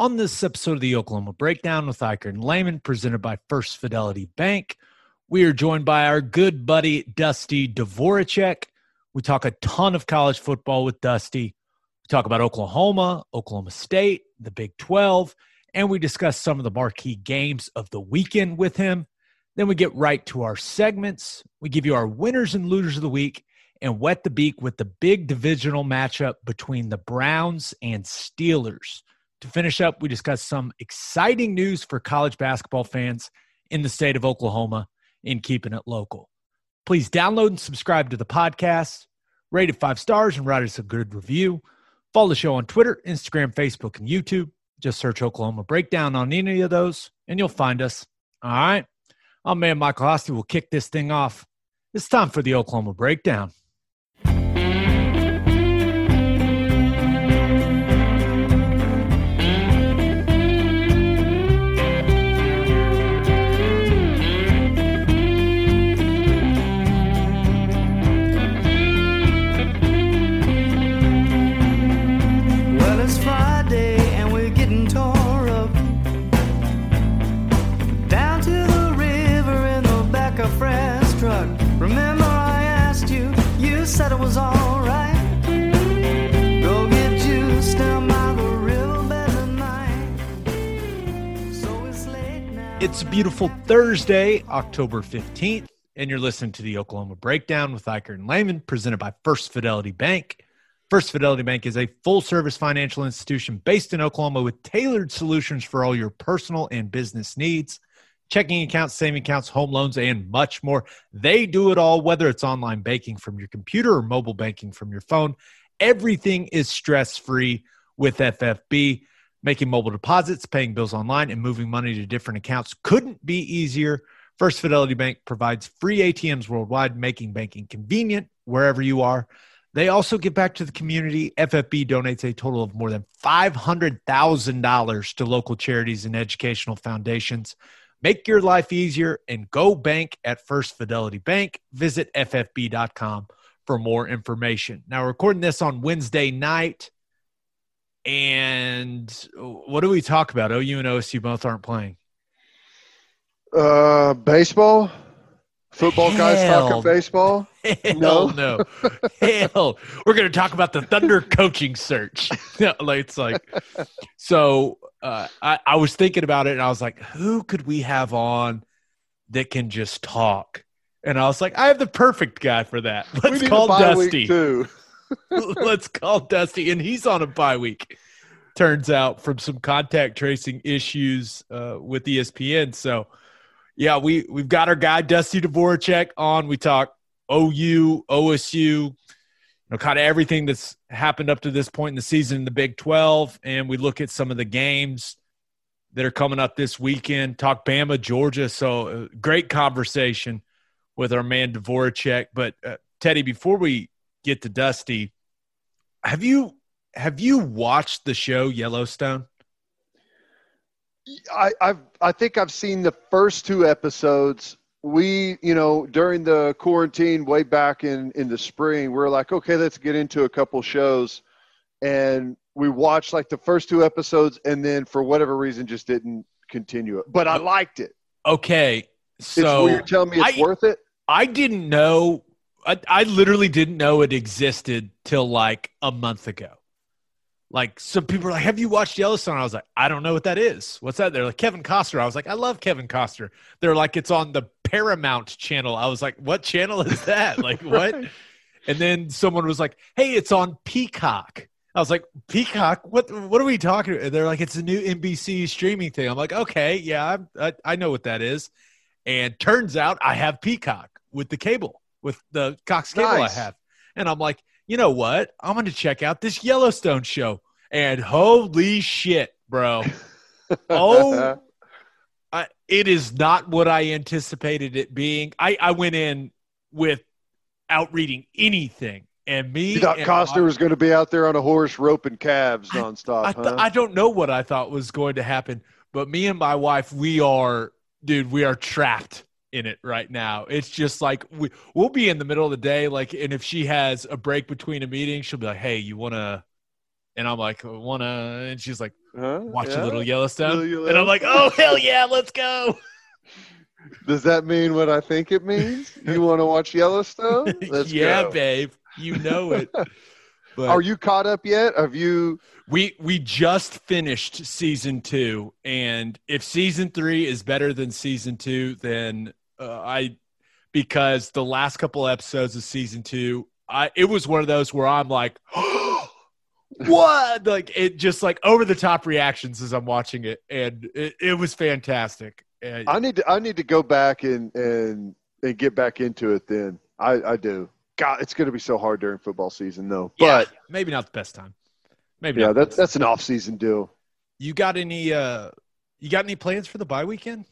On this episode of the Oklahoma Breakdown with Ikard and Lehman, presented by First Fidelity Bank, we are joined by our good buddy Dusty Dvoracek. We talk a ton of college football with Dusty. We talk about Oklahoma, Oklahoma State, the Big 12, and we discuss some of the marquee games of the weekend with him. Then we get right to our segments. We give you our winners and losers of the week and wet the beak with the big divisional matchup between the Browns and Steelers. To finish up, we discuss some exciting news for college basketball fans in the state of Oklahoma in keeping it local. Please download and subscribe to the podcast, rate it five stars, and write us a good review. Follow the show on Twitter, Instagram, Facebook, and YouTube. Just search Oklahoma Breakdown on any of those, and you'll find us. All right. I'm man Michael Hosty will kick this thing off. It's time for the Oklahoma Breakdown. It's a beautiful Thursday, October 15th, and you're listening to the Oklahoma Breakdown with Ikard and Lehman, presented by First Fidelity Bank. First Fidelity Bank is a full service financial institution based in Oklahoma with tailored solutions for all your personal and business needs. Checking accounts, saving accounts, home loans, and much more. They do it all, whether it's online banking from your computer or mobile banking from your phone. Everything is stress free with FFB. Making mobile deposits, paying bills online, and moving money to different accounts couldn't be easier. First Fidelity Bank provides free ATMs worldwide, making banking convenient wherever you are. They also give back to the community. FFB donates a total of more than $500,000 to local charities and educational foundations. Make your life easier and go bank at First Fidelity Bank. Visit ffb.com for more information. Now, recording this on Wednesday night. And what do we talk about? OU and OSU both aren't playing. Uh, baseball, football guys Hell. talking baseball. Hell No. no. Hell. We're going to talk about the Thunder coaching search. It's like so uh, I, I was thinking about it and I was like, who could we have on that can just talk? And I was like, I have the perfect guy for that. Let's call bye week, Dusty. too. Let's call Dusty, and he's on a bye week. Turns out from some contact tracing issues uh, with ESPN. So, yeah, we we've got our guy Dusty Dvoracek on. We talk OU, OSU, you know, kind of everything that's happened up to this point in the season in the Big Twelve, and we look at some of the games that are coming up this weekend. Talk Bama, Georgia. So, uh, great conversation with our man Dvoracek. But uh, Teddy, before we get to Dusty, have you have you watched the show Yellowstone? I, I've I think I've seen the first two episodes. We, you know, during the quarantine way back in in the spring, we are like, okay, let's get into a couple shows, and we watched like the first two episodes, and then for whatever reason, just didn't continue it. But I liked it. Okay, so you're telling me it's I- worth it. I didn't know. I, I literally didn't know it existed till like a month ago. Like some people are like, "Have you watched Yellowstone?" I was like, "I don't know what that is. What's that?" They're like, "Kevin Costner." I was like, "I love Kevin Costner." They're like, "It's on the Paramount channel." I was like, "What channel is that? like what?" And then someone was like, "Hey, it's on Peacock." I was like, "Peacock? What? What are we talking?" about? And they're like, "It's a new NBC streaming thing." I'm like, "Okay, yeah, I, I know what that is." And turns out I have Peacock with the cable, with the Cox cable Nice. I have. And I'm like, you know what? I'm going to check out this Yellowstone show. And holy shit, bro. Oh, I, it is not what I anticipated it being. I, I went in without reading anything. And me, you thought and Costner was going to be out there on a horse roping calves nonstop, I, th- huh? I don't know what I thought was going to happen, but me and my wife, we are, dude, we are trapped in it right now. It's just like we we'll be in the middle of the day, like, and if she has a break between a meeting, she'll be like, "Hey, you want to?" And I'm like, "Want to?" And she's like, Huh? watch Yeah? a little Yellowstone, Little and I'm like, oh hell yeah, let's go. Does that mean what I think it means? You want to watch Yellowstone? Let's yeah, go. babe, you know it. But Are you caught up yet? Have you? we we just finished season two, and if season three is better than season two, then uh, I because the last couple episodes of season two, I it was one of those where I'm like, what? Like it just like over the top reactions as I'm watching it, and it, it was fantastic. And I need to. I need to go back and and and get back into it. Then I I do. God, it's going to be so hard during football season, though. yeah, But maybe not the best time. Maybe yeah, that's that's an off season deal. You got any uh you got any plans for the bye weekend?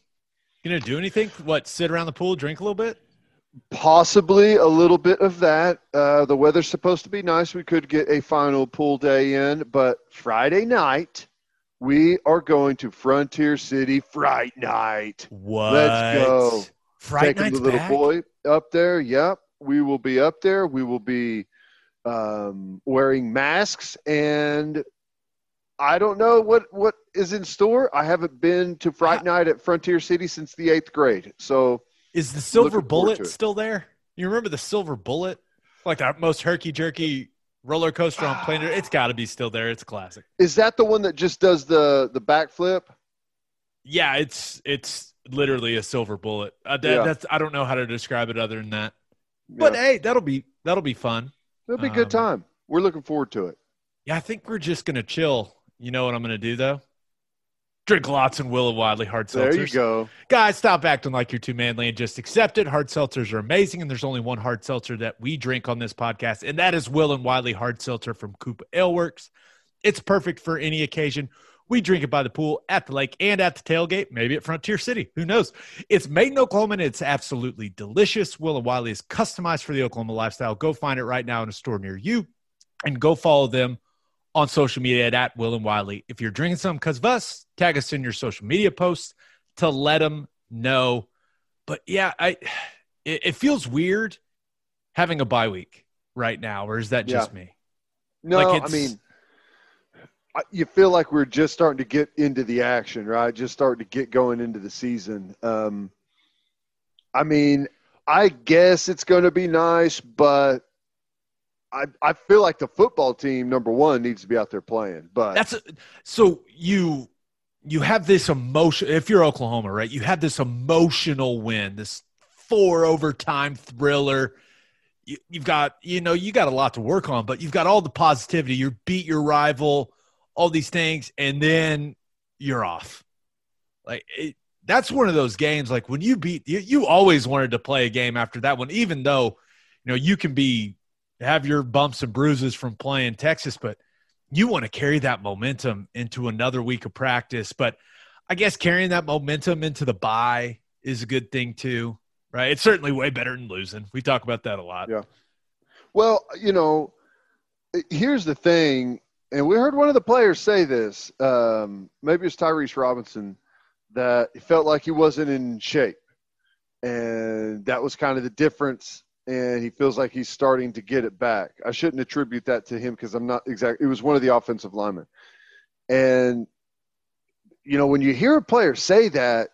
You gonna do anything? What, sit around the pool, drink a little bit? Possibly a little bit of that. Uh, the weather's supposed to be nice. We could get a final pool day in, but Friday night we are going to Frontier City Fright Night. What? Let's go. Fright Taking night's the little back? boy up there. Yep, we will be up there. We will be um, wearing masks, and I don't know what what is in store. I haven't been to Fright Night at Frontier City since the eighth grade, so Is the silver bullet still there? You remember the silver bullet? Like the most herky jerky roller coaster on planet. It's got to be still there. It's classic. is that the one that just does the the backflip? Yeah, it's it's literally a silver bullet. Uh, that, Yeah. That's I don't know how to describe it other than that. But Yeah. hey, that'll be that'll be fun. it'll be a good um, time. We're looking forward to it. Yeah, I think we're just gonna chill. You know what I'm gonna do though? Drink lots and Will of Wadley hard Seltzer. There you seltzers. go. Guys, stop acting like you're too manly and just accept it. Hard seltzers are amazing, and there's only one hard seltzer that we drink on this podcast, and that is Will and Wiley Hard Seltzer from COOP Ale Works. It's perfect for any occasion. We drink it by the pool, at the lake, and at the tailgate, maybe at Frontier City. Who knows? It's made in Oklahoma, and it's absolutely delicious. Will and Wiley is customized for the Oklahoma lifestyle. Go find it right now in a store near you, and go follow them on social media at, Will and Wiley. If you're drinking something because of us, tag us in your social media posts to let them know. But yeah, I it, it feels weird having a bye week right now, or is that just me? No, Like I mean, I- you feel like we're just starting to get into the action, right? Just starting to get going into the season. Um, I mean, I guess it's going to be nice, but I I feel like the football team number one needs to be out there playing. But That's so you you have this emotion. If you're Oklahoma, right, you have this emotional win, this four overtime thriller. You, you've got you know you got a lot to work on, but you've got all the positivity. You beat your rival, all these things, and then you're off. Like it, that's one of those games. Like when you beat you, you always wanted to play a game after that one, even though you know you can be have your bumps and bruises from playing Texas, but you want to carry that momentum into another week of practice. But I guess carrying that momentum into the bye is a good thing too, right? It's certainly way better than losing. We talk about that a lot. Yeah. Well, you know, here's the thing, and we heard one of the players say this. Um, maybe it's Tyrese Robinson that he felt like he wasn't in shape, and that was kind of the difference. And he feels like he's starting to get it back. I shouldn't attribute that to him because I'm not exactly. It was one of the offensive linemen, and you know when you hear a player say that,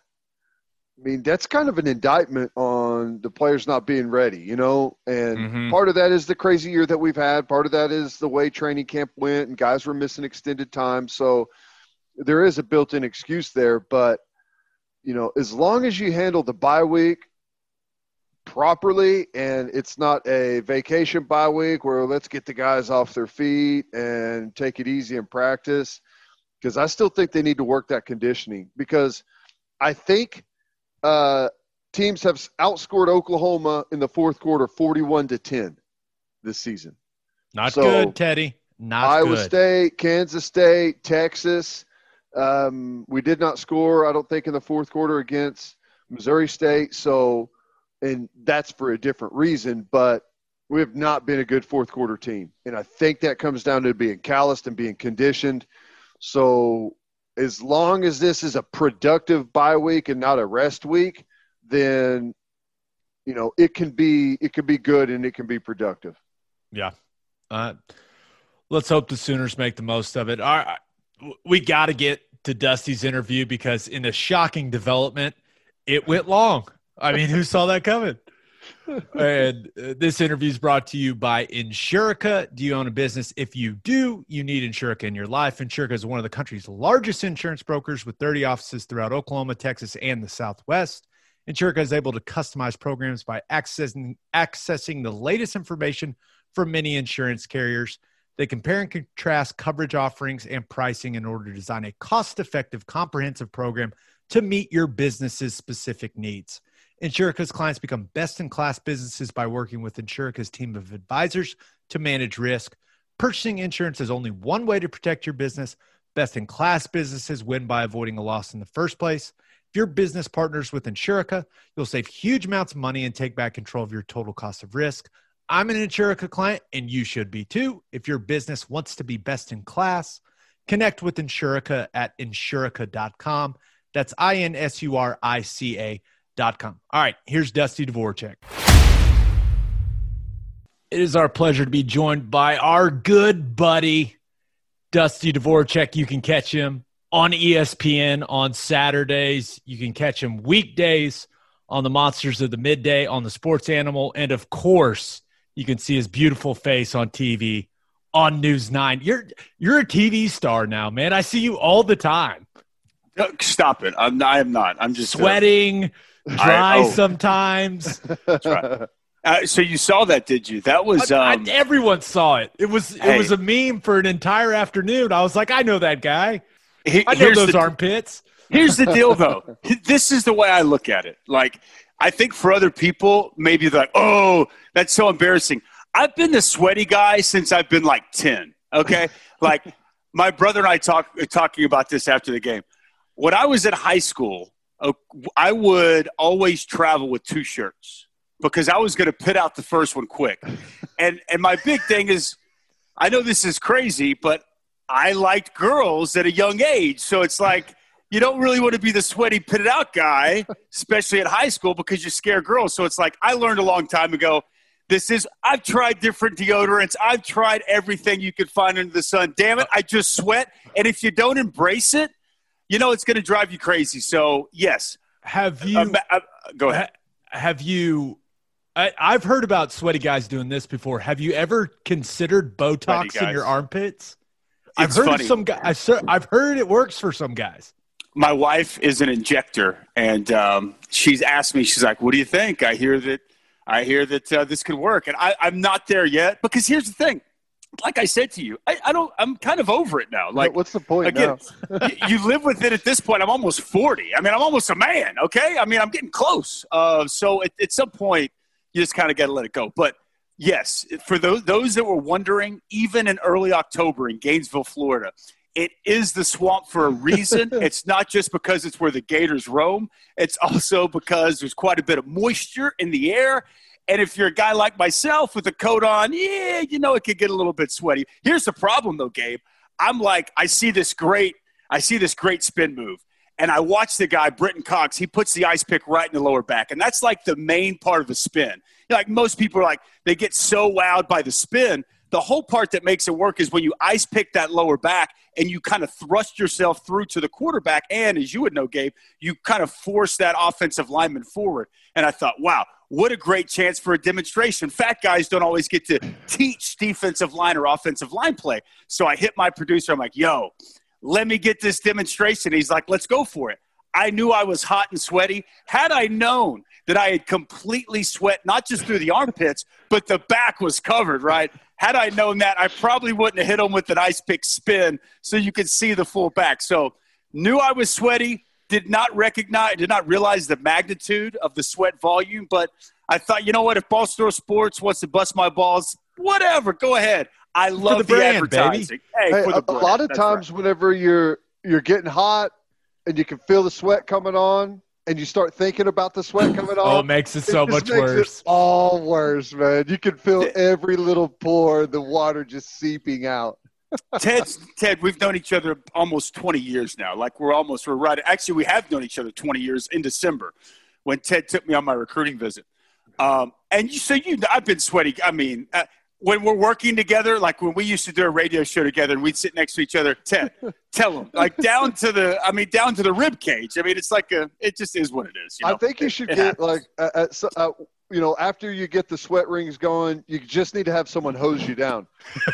I mean, that's kind of an indictment on the players not being ready, you know? And Mhm. part of that is the crazy year that we've had. Part of that is the way training camp went and guys were missing extended time. So there is a built in excuse there. But, you know, as long as you handle the bye week properly and it's not a vacation bye week where let's get the guys off their feet and take it easy in practice, because I still think they need to work that conditioning because I think uh, teams have outscored Oklahoma in the fourth quarter, forty-one to ten, this season. Not So, good, Teddy. Not good. Iowa good. State, Kansas State, Texas. Um, we did not score, I don't think, in the fourth quarter against Missouri State. So, and that's for a different reason, but we have not been a good fourth quarter team. And I think that comes down to being calloused and being conditioned. So, as long as this is a productive bye week and not a rest week, then you know it can be it can be good and it can be productive. Yeah. Uh, let's hope the Sooners make the most of it. All right. we got to get to Dusty's interview because in a shocking development, it went long. I mean, who saw that coming? and uh, this interview is brought to you by Insurica. Do you own a business? If you do, you need Insurica in your life. Insurica is one of the country's largest insurance brokers with 30 offices throughout Oklahoma, Texas, and the Southwest. Insurica is able to customize programs by accessing, accessing the latest information from many insurance carriers. They compare and contrast coverage offerings and pricing in order to design a cost effective, comprehensive program to meet your business's specific needs. Insurica's clients become best in class businesses by working with Insurica's team of advisors to manage risk. Purchasing insurance is only one way to protect your business. Best in class businesses win by avoiding a loss in the first place. If your business partners with Insurica, you'll save huge amounts of money and take back control of your total cost of risk. I'm an Insurica client, and you should be too. If your business wants to be best in class, connect with Insurica at insurica.com. That's I N S U R I C A.com. All right, here's Dusty Dvoracek. It is our pleasure to be joined by our good buddy, Dusty Dvoracek. You can catch him on ESPN on Saturdays. You can catch him weekdays on the Monsters of the Midday on the Sports Animal. And of course, you can see his beautiful face on TV on News 9. You're you're a TV star now, man. I see you all the time. Stop it. I'm not, I am not. I'm just uh, Sweating, dry I- oh. sometimes. Uh, so you saw that, did you? That was I- um, everyone saw it. It was it Hey. was a meme for an entire afternoon. I was like, I know that guy. he- I know those the, armpits. Here's the deal, though. this is the way I look at it. Like, I think for other people, maybe they're like, "Oh, that's so embarrassing." I've been the sweaty guy since I've been like ten. Okay, like my brother and I talk talking about this after the game. When I was in high school, I would always travel with two shirts because I was going to pit out the first one quick. And and my big thing is, I know this is crazy, but I liked girls at a young age, so it's like you don't really want to be the sweaty pitted out guy, especially at high school, because you scare girls. So it's like I learned a long time ago. This is I've tried different deodorants. I've tried everything you could find under the sun. Damn it, I just sweat. And if you don't embrace it, you know it's going to drive you crazy. So yes, Have you Um, uh, go ahead. Have you I, I've heard about sweaty guys doing this before. Have you ever considered Botox in your armpits? I've heard funny. of some guys. I've heard it works for some guys. my wife is an injector, and um, she's asked me. She's like, "What do you think?" I hear that. I hear that uh, this could work, and I, I'm not there yet because here's the thing. Like I said to you, I, I don't. I'm kind of over it now. Like what's the point again, now? you, live with it at this point. I'm almost 40. I mean, I'm almost a man. Okay. I mean, I'm getting close. Uh, so at, at some point, you just kind of got to let it go. But yes, for those those that were wondering, even in early October in Gainesville, Florida, it is the swamp for a reason. it's not just because it's where the gators roam. It's also because there's quite a bit of moisture in the air. And if you're a guy like myself with a coat on, yeah, you know it could get a little bit sweaty. Here's the problem though, Gabe. I'm like, I see this great, I see this great spin move. And I watch the guy, Brenton Cox, he puts the ice pick right in the lower back. And that's like the main part of a spin. You know, like most people are like, they get so wowed by the spin. The whole part that makes it work is when you ice pick that lower back and you kind of thrust yourself through to the quarterback. And as you would know, Gabe, you kind of force that offensive lineman forward. And I thought, wow, what a great chance for a demonstration. Fat guys don't always get to teach defensive line or offensive line play. So I hit my producer. I'm like, yo, let me get this demonstration. He's like, let's go for it. I knew I was hot and sweaty. Had I known that I had completely sweat, not just through the armpits, but the back was covered, right? Had I known that, I probably wouldn't have hit him with an ice pick spin so you could see the full back. So knew I was sweaty, did not recognize, did not realize the magnitude of the sweat volume, but I thought, you know what? If Barstool Sports wants to bust my balls, whatever, go ahead. I love the, brand, baby. advertising. Hey, Hey, for the a, a brand. lot of That's times, whenever you're you're getting hot and you can feel the sweat coming on, and you start thinking about the sweat coming Oh, it makes it so just much makes worse. It all worse, man. You can feel every little pore, the water just seeping out. Ted, Ted, we've known each other almost 20 years now. Like we're almost, we're right. Actually, we have known each other 20 years in December when Ted took me on my recruiting visit. Um, and you, so you, I've been sweaty. I mean, uh, when we're working together, like when we used to do a radio show together and we'd sit next to each other, Ted, tell them, like down to the, I mean, down to the rib cage. I mean, it's like a, it just is what it is. You know? I think you should It get happens. like, uh, you know, after you get the sweat rings going, you just need to have someone hose you down.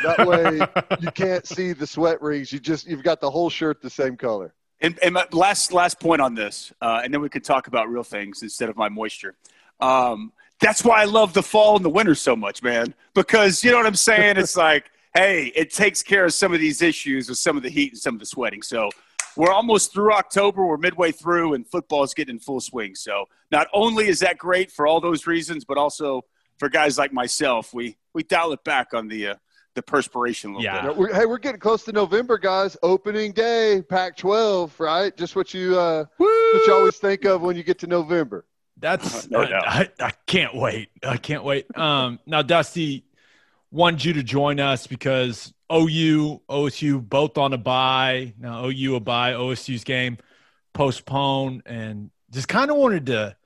That way, you can't see the sweat rings. You just you've got the whole shirt the same color. And, and my last last point on this, uh, and then we could talk about real things instead of my moisture. Um, that's why I love the fall and the winter so much, man. Because you know what I'm saying? It's like, hey, it takes care of some of these issues with some of the heat and some of the sweating. So we're almost through October. We're midway through, and football is getting in full swing. So not only is that great for all those reasons, but also for guys like myself, we we dial it back on the uh, the perspiration a little Yeah. bit. We're, hey, we're getting close to November, guys. Opening day, Pac-12, right? Just what you uh, what you always think of when you get to November. That's No I. I, I can't wait. I can't wait. Um, now, Dusty wanted you to join us because OU, OSU both on a bye. Now OU a bye, OSU's game postponed, and just kind of wanted to,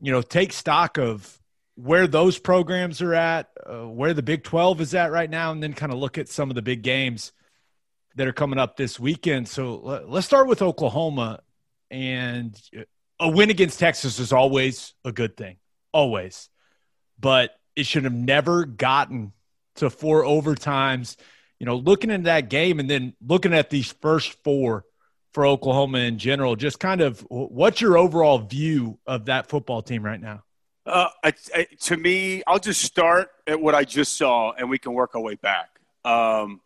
you know, take stock of where those programs are at, uh, where the Big Twelve is at right now, and then kind of look at some of the big games that are coming up this weekend. So let, let's start with Oklahoma and a win against Texas is always a good thing, always. But it should have never gotten to four overtimes. You know, looking at that game and then looking at these first four for Oklahoma in general, just kind of what's your overall view of that football team right now? Uh, I, I, to me, I'll just start at what I just saw, and we can work our way back. Um,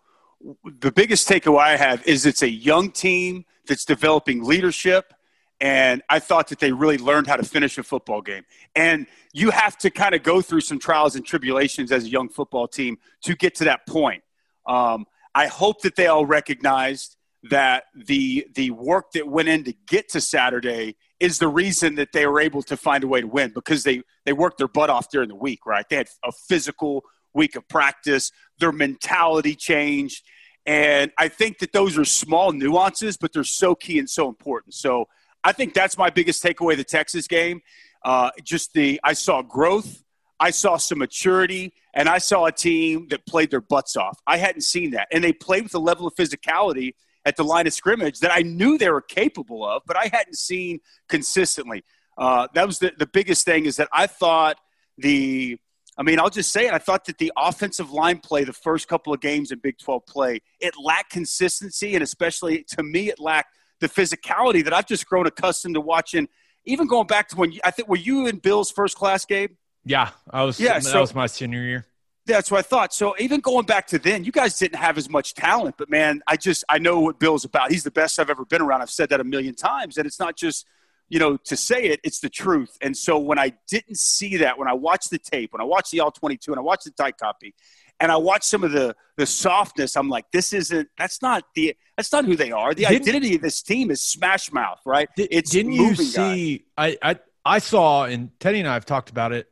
the biggest takeaway I have is it's a young team that's developing leadership, and I thought that they really learned how to finish a football game. And you have to kind of go through some trials and tribulations as a young football team to get to that point. Um, I hope that they all recognized that the the work that went in to get to Saturday is the reason that they were able to find a way to win because they they worked their butt off during the week, right? They had a physical week of practice, their mentality changed, and I think that those are small nuances, but they're so key and so important. So I think that's my biggest takeaway the Texas game. Uh, just the I saw growth, I saw some maturity, and I saw a team that played their butts off. I hadn't seen that, and they played with a level of physicality at the line of scrimmage that I knew they were capable of, but I hadn't seen consistently. Uh, that was the, the biggest thing is that I thought the, I mean, I'll just say it. I thought that the offensive line play, the first couple of games in Big 12 play, it lacked consistency, and especially to me, it lacked the physicality that I've just grown accustomed to watching. Even going back to when you, I think were you in Bill's first class game? Yeah, I was. Yeah, that so- was my senior year. That's what I thought. So even going back to then, you guys didn't have as much talent, but man, I just I know what Bill's about. He's the best I've ever been around. I've said that a million times, and it's not just you know to say it; it's the truth. And so when I didn't see that, when I watched the tape, when I watched the all twenty two, and I watched the tight copy, and I watched some of the the softness, I'm like, this isn't. That's not the. That's not who they are. The Didn't- identity of this team is smash mouth, right? Di- it's didn't you see? I, I I saw, and Teddy and I have talked about it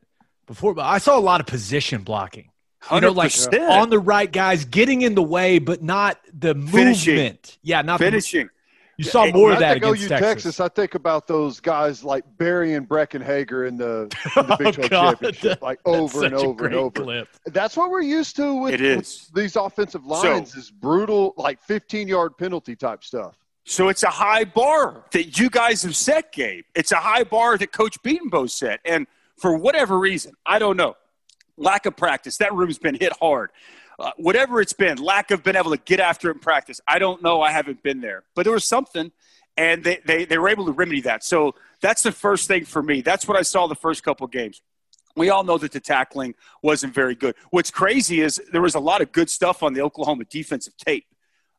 before, but I saw a lot of position blocking. You know, like 100%. on the right guys, getting in the way, but not the Finishing. movement. Yeah, not the- finishing. You saw Hey, more of that against OU Texas. Texas, I think about those guys like Barry and Breckenhager in the, in the Big Oh, 12 God. championship, like over and over and over. clip. That's what we're used to with, It is. with these offensive lines is brutal, like 15 yard penalty type stuff. So it's a high bar that you guys have set, Gabe. It's a high bar that Coach Bedenbaugh set. And for whatever reason, I don't know, lack of practice, that room's been hit hard. Uh, whatever it's been, lack of being able to get after it in practice. I don't know. I haven't been there. But there was something, and they, they, they were able to remedy that. So that's the first thing for me. That's what I saw the first couple games. We all know that the tackling wasn't very good. What's crazy is there was a lot of good stuff on the Oklahoma defensive tape.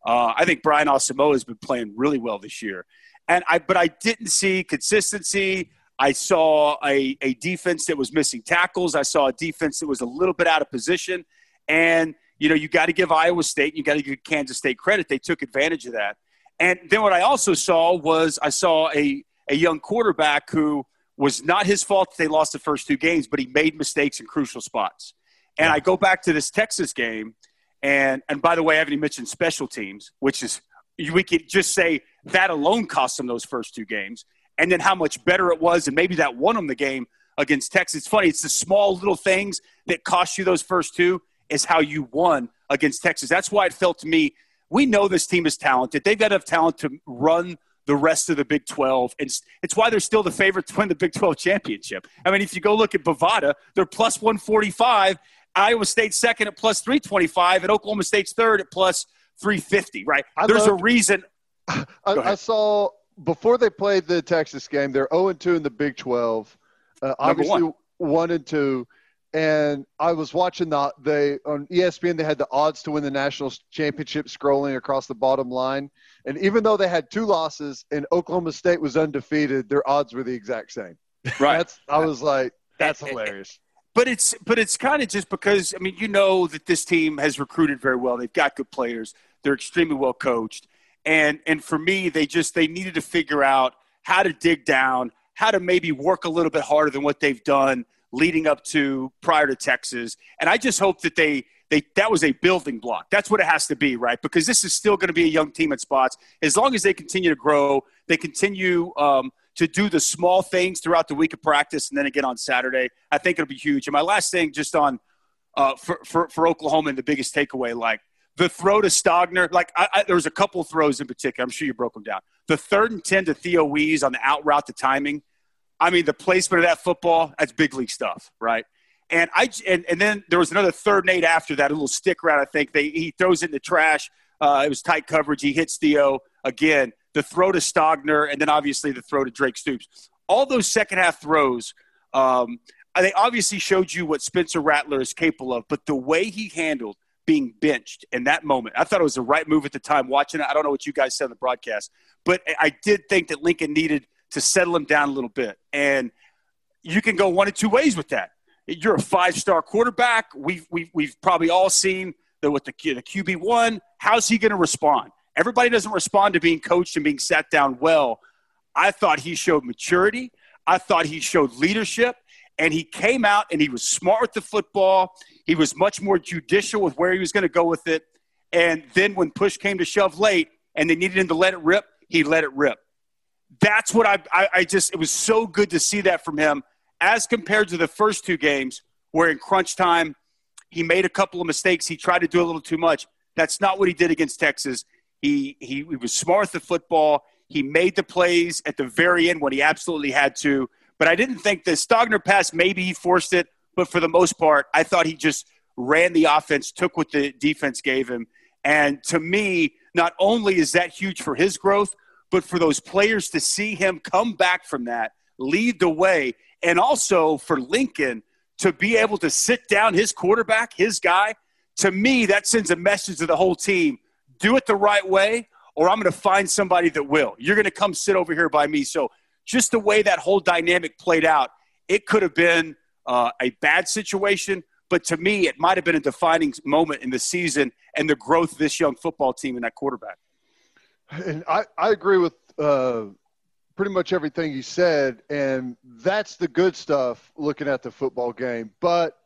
Uh, I think Brian Asamoah has been playing really well this year, and I but I didn't see consistency. I saw a, a defense that was missing tackles. I saw a defense that was a little bit out of position, and you know you got to give Iowa State, you got to give Kansas State credit. They took advantage of that. And then what I also saw was I saw a a young quarterback who was not his fault that they lost the first two games, but he made mistakes in crucial spots. And I go back to this Texas game, and and by the way, I haven't even mentioned special teams, which is we could just say that alone cost them those first two games, and then how much better it was, and maybe that won them the game against Texas. It's funny; it's the small little things that cost you those first two. Is how you won against Texas. That's why it felt to me we know this team is talented. They've got enough talent to run the rest of the Big 12. And it's why they're still the favorite to win the Big 12 championship. I mean, if you go look at Bovada, they're plus 145. Iowa State second at plus 325, and Oklahoma State's third at plus 350, right? I There's loved, a reason. I, I, saw before they played the Texas game, they're 0 2 in the Big 12. Uh, obviously, one. one and two and I was watching the they on ESPN. They had the odds to win the national championship scrolling across the bottom line, and even though they had two losses and Oklahoma State was undefeated, their odds were the exact same. Right. That's, I was like, that's hilarious. But it's but it's kind of just because I mean you know that this team has recruited very well. They've got good players. They're extremely well coached, and and for me, they just they needed to figure out how to dig down, how to maybe work a little bit harder than what they've done leading up to prior to Texas. And I just hope that they they that was a building block. That's what it has to be, right? Because this is still going to be a young team at spots. As long as they continue to grow, they continue um, to do the small things throughout the week of practice, and then again on Saturday. I think it'll be huge. And my last thing, just on uh, for, for for Oklahoma, and the biggest takeaway, like the throw to Stogner, like I, I, there was a couple throws in particular. I'm sure you broke them down. The third and ten to Theo Wease on the out route, the timing I mean, the placement of that football, that's big league stuff, right? And I and, and then there was another third and eight after that, a little stick route. I think they he throws it in the trash. Uh, it was tight coverage. He hits Theo again. The throw to Stogner, and then obviously the throw to Drake Stoops. All those second half throws, um, they obviously showed you what Spencer Rattler is capable of. But the way he handled being benched in that moment, I thought it was the right move at the time. Watching it, I don't know what you guys said on the broadcast, but I did think that Lincoln needed – to settle him down a little bit. And you can go one of two ways with that. You're a five star quarterback. We've, we've, we've probably all seen that with the, the QB1. How's he going to respond? Everybody doesn't respond to being coached and being sat down well. I thought he showed maturity. I thought he showed leadership. And he came out and he was smart with the football. He was much more judicial with where he was going to go with it. And then when push came to shove late and they needed him to let it rip, he let it rip that's what I, I, I just, it was so good to see that from him as compared to the first two games where in crunch time, he made a couple of mistakes. He tried to do a little too much. That's not what he did against Texas. He, he, he was smart with the football. He made the plays at the very end when he absolutely had to. But I didn't think the Stogner pass, maybe he forced it. But for the most part, I thought he just ran the offense, took what the defense gave him. And to me, not only is that huge for his growth, but for those players to see him come back from that, lead the way, and also for Lincoln to be able to sit down his quarterback, his guy, to me, that sends a message to the whole team do it the right way, or I'm going to find somebody that will. You're going to come sit over here by me. So, just the way that whole dynamic played out, it could have been uh, a bad situation, but to me, it might have been a defining moment in the season and the growth of this young football team and that quarterback. And I, I agree with uh, pretty much everything you said. And that's the good stuff looking at the football game. But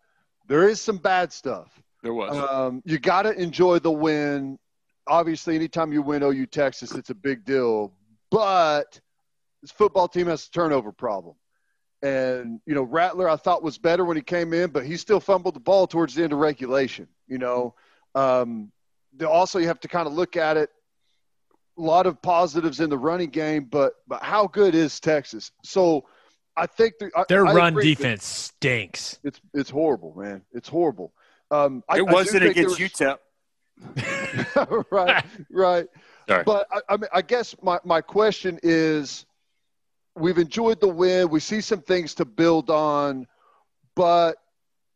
there is some bad stuff. There was. Um, you got to enjoy the win. Obviously, anytime you win OU Texas, it's a big deal. But this football team has a turnover problem. And, you know, Rattler, I thought was better when he came in, but he still fumbled the ball towards the end of regulation. You know, um, also you have to kind of look at it a lot of positives in the running game, but but how good is Texas? So I think the, their I, run defense stinks. It's it's horrible, man. It's horrible. Um, it I, wasn't against was, UTEP. right, right. Sorry. But I, I mean, I guess my, my question is, we've enjoyed the win. We see some things to build on, but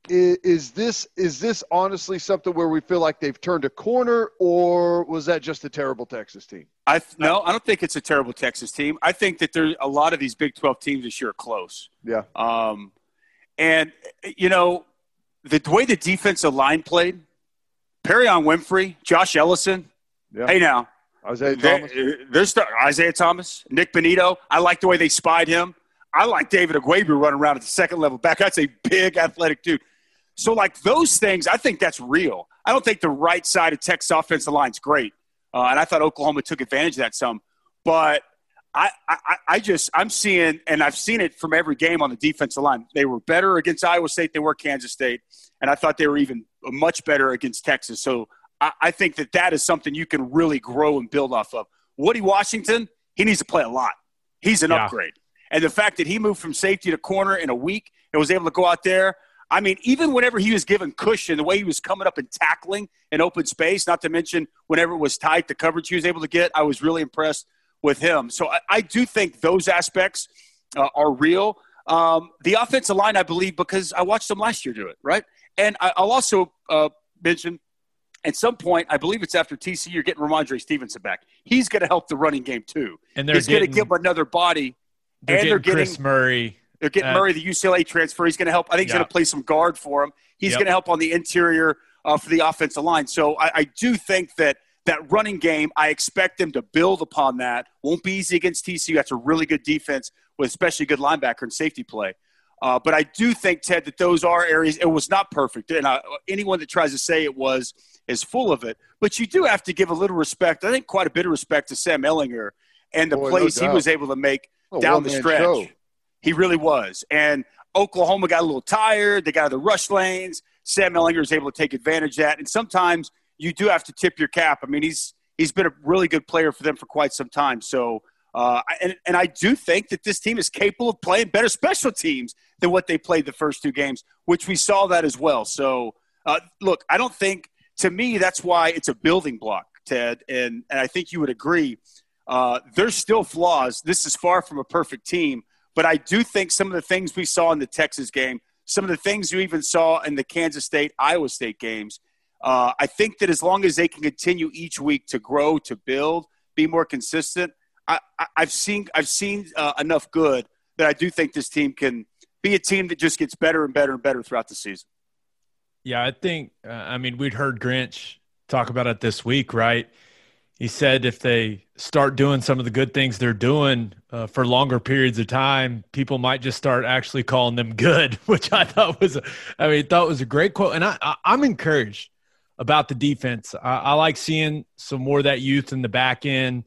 is, is this is this honestly something where we feel like they've turned a corner, or was that just a terrible Texas team? I no, I don't think it's a terrible Texas team. I think that there's a lot of these Big Twelve teams this year are close. Yeah. Um, and you know, the way the defensive line played, Perrion Winfrey, Josh Ellison. Yeah. Hey now, Isaiah Thomas. There's Isaiah Thomas, Nik Bonitto. I like the way they spied him. I like David Ugwoegbu running around at the second level back. That's a big athletic dude. So, like those things, I think that's real. I don't think the right side of Texas offensive line is great. Uh, and I thought Oklahoma took advantage of that some. But I, I, I just I'm seeing, and I've seen it from every game on the defensive line. They were better against Iowa State. They were Kansas State, and I thought they were even much better against Texas. So I, I think that that is something you can really grow and build off of. Woody Washington, he needs to play a lot. He's an Yeah. upgrade, and the fact that he moved from safety to corner in a week and was able to go out there. I mean, even whenever he was given cushion, the way he was coming up and tackling in open space, not to mention whenever it was tight, the coverage he was able to get, I was really impressed with him. So I, I do think those aspects uh, are real. Um, the offensive line, I believe, because I watched them last year do it, right? And I, I'll also uh, mention at some point, I believe it's after TC, you're getting Rhamondre Stevenson back. He's going to help the running game too. And they're He's going to give him another body. they're and getting they're getting- Chris Murray. They're getting Uh, Murray, the UCLA transfer. He's going to help. I think he's Yeah. going to play some guard for him. He's Yep. going to help on the interior uh, for the offensive line. So I, I do think that that running game, I expect them to build upon that. Won't be easy against TCU. That's a really good defense with especially good linebacker and safety play. Uh, but I do think Ted that those are areas. It was not perfect, and uh, anyone that tries to say it was is full of it. But you do have to give a little respect. I think quite a bit of respect to Sam Ehlinger and the Boy, no plays he was able to make A down the stretch. show. He really was. And Oklahoma got a little tired. They got out of the rush lanes. Sam Ehlinger was able to take advantage of that. And sometimes you do have to tip your cap. I mean, he's he's been a really good player for them for quite some time. So, uh, and, and I do think that this team is capable of playing better special teams than what they played the first two games, which we saw that as well. So, uh, look, I don't think, to me, that's why it's a building block, Ted. And, and I think you would agree. Uh, there's still flaws. This is far from a perfect team. But I do think some of the things we saw in the Texas game, some of the things you even saw in the Kansas State, Iowa State games, uh, I think that as long as they can continue each week to grow, to build, be more consistent, I, I've seen I've seen uh, enough good that I do think this team can be a team that just gets better and better and better throughout the season. Yeah, I think. Uh, I mean, we'd heard Grinch talk about it this week, right? He said if they start doing some of the good things they're doing uh, for longer periods of time, people might just start actually calling them good, which I thought was, a, I mean, thought was a great quote. And I, I, I'm encouraged about the defense. I, I like seeing some more of that youth in the back end.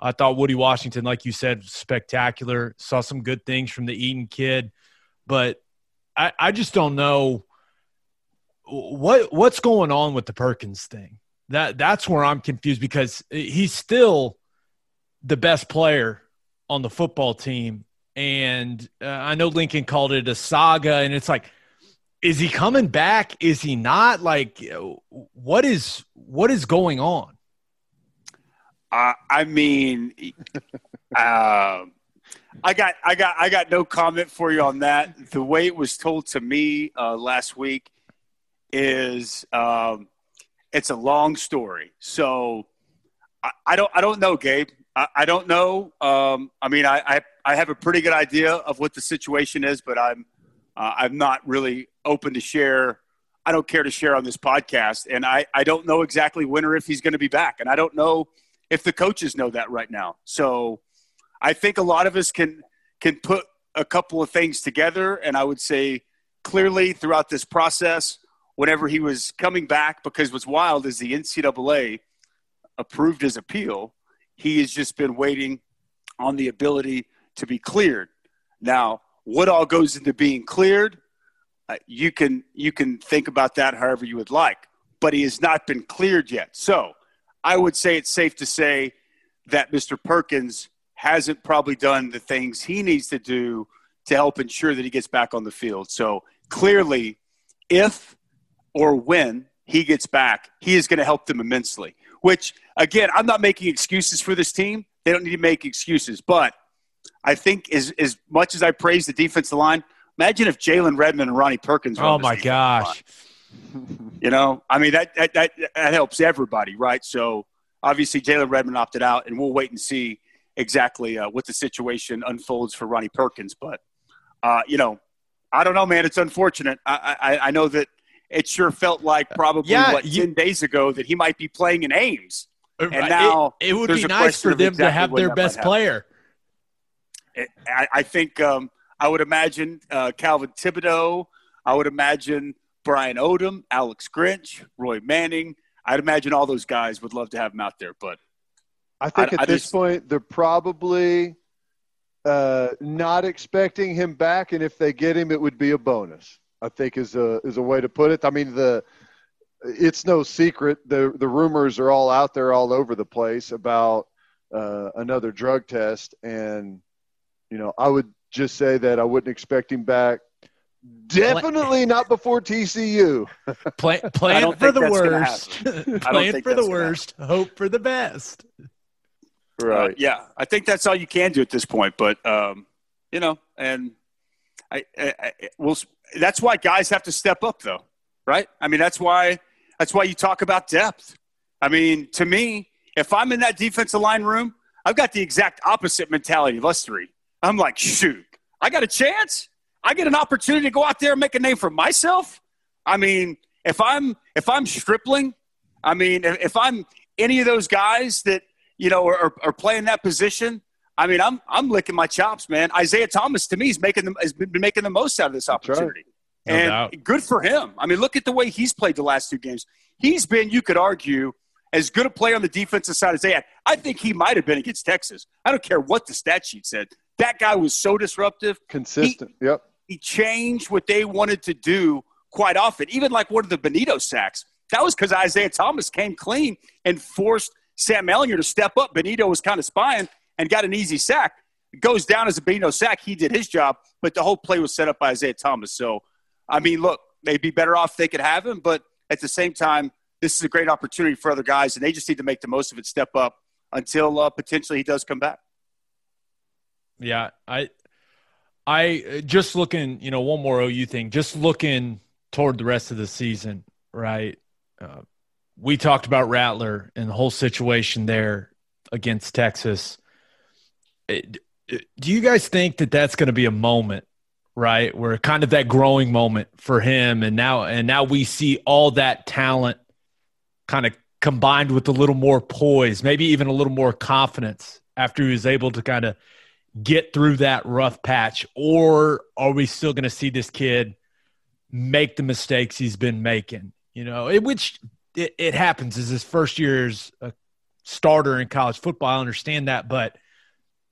I thought Woody Washington, like you said, spectacular. Saw some good things from the Eaton kid, but I, I just don't know what what's going on with the Perkins thing. That that's where I'm confused because he's still the best player on the football team, and uh, I know Lincoln called it a saga, and it's like, is he coming back? Is he not? Like, what is what is going on? Uh, I mean, uh, I got, I got, I got no comment for you on that. The way it was told to me uh, last week is, um, it's a long story. So I, I don't, I don't know, Gabe. I, I don't know. Um, I mean, I, I, I have a pretty good idea of what the situation is, but I'm, uh, I'm not really open to share. I don't care to share on this podcast, and I, I don't know exactly when or if he's going to be back, and I don't know if the coaches know that right now. So I think a lot of us can can put a couple of things together, and I would say clearly throughout this process, whenever he was coming back, because what's wild is the NCAA approved his appeal. He has just been waiting on the ability to be cleared. Now, what all goes into being cleared? Uh, you can you can think about that however you would like, but he has not been cleared yet. So I would say it's safe to say that Mr. Perkins hasn't probably done the things he needs to do to help ensure that he gets back on the field. So clearly, if or when he gets back, he is going to help them immensely. Which, again, I'm not making excuses for this team. They don't need to make excuses. But I think as, as much as I praise the defensive line, imagine if Jalen Redmond and Ronnie Perkins were on Oh this my line. gosh! You know, I mean that that that, that helps everybody, right? So obviously Jalen Redmond opted out, and we'll wait and see exactly uh, what the situation unfolds for Ronnie Perkins. But uh, you know, I don't know, man. It's unfortunate. I I, I know that it sure felt like probably Yeah, what you- ten days ago that he might be playing in Ames. And now it, it would be nice for of them to have their best happen. player. I, I think um, I would imagine uh, Calvin Thibodeaux. I would imagine Brian Odom, Alex Grinch, Roy Manning. I'd imagine all those guys would love to have him out there. But I think I- at I this just- point they're probably uh, not expecting him back, and if they get him, it would be a bonus. I think is a is a way to put it. I mean the it's no secret the the rumors are all out there all over the place about uh, another drug test, and you know I would just say that I wouldn't expect him back. Definitely not before TCU. Play, plan for the worst. plan for the worst. Hope for the best. Right. Uh, yeah, I think that's all you can do at this point. But um, you know, and I, I, I will. That's why guys have to step up, though, right? I mean, that's why that's why you talk about depth. I mean, to me, if I'm in that defensive line room, I've got the exact opposite mentality of us three. I'm like, shoot, I got a chance. I get an opportunity to go out there and make a name for myself. I mean, if I'm if I'm Stripling, I mean, if I'm any of those guys that you know are, are playing that position, I mean, I'm I'm licking my chops, man. Isaiah Thomas to me is making them has been making the most out of this opportunity, no and doubt. good for him. I mean, look at the way he's played the last two games. He's been, you could argue, as good a player on the defensive side as they had. I think he might have been against Texas. I don't care what the stat sheet said. That guy was so disruptive. Consistent. He, yep. He changed what they wanted to do quite often. Even like one of the Benito sacks. That was because Isaiah Thomas came clean and forced Sam Ehlinger to step up. Benito was kind of spying and got an easy sack. Goes down as a Benito sack. He did his job, but the whole play was set up by Isaiah Thomas. So, I mean, look, they'd be better off if they could have him, but at the same time, this is a great opportunity for other guys, and they just need to make the most of it, step up until uh, potentially he does come back. Yeah, I, I just looking, you know, one more OU thing, just looking toward the rest of the season, right? Uh, we talked about Rattler and the whole situation there against Texas. It, do you guys think that that's going to be a moment, right, where kind of that growing moment for him, and now and now we see all that talent kind of combined with a little more poise, maybe even a little more confidence after he was able to kind of get through that rough patch? Or are we still going to see this kid make the mistakes he's been making? You know, it, which it, it happens as his first year as a starter in college football. I understand that, but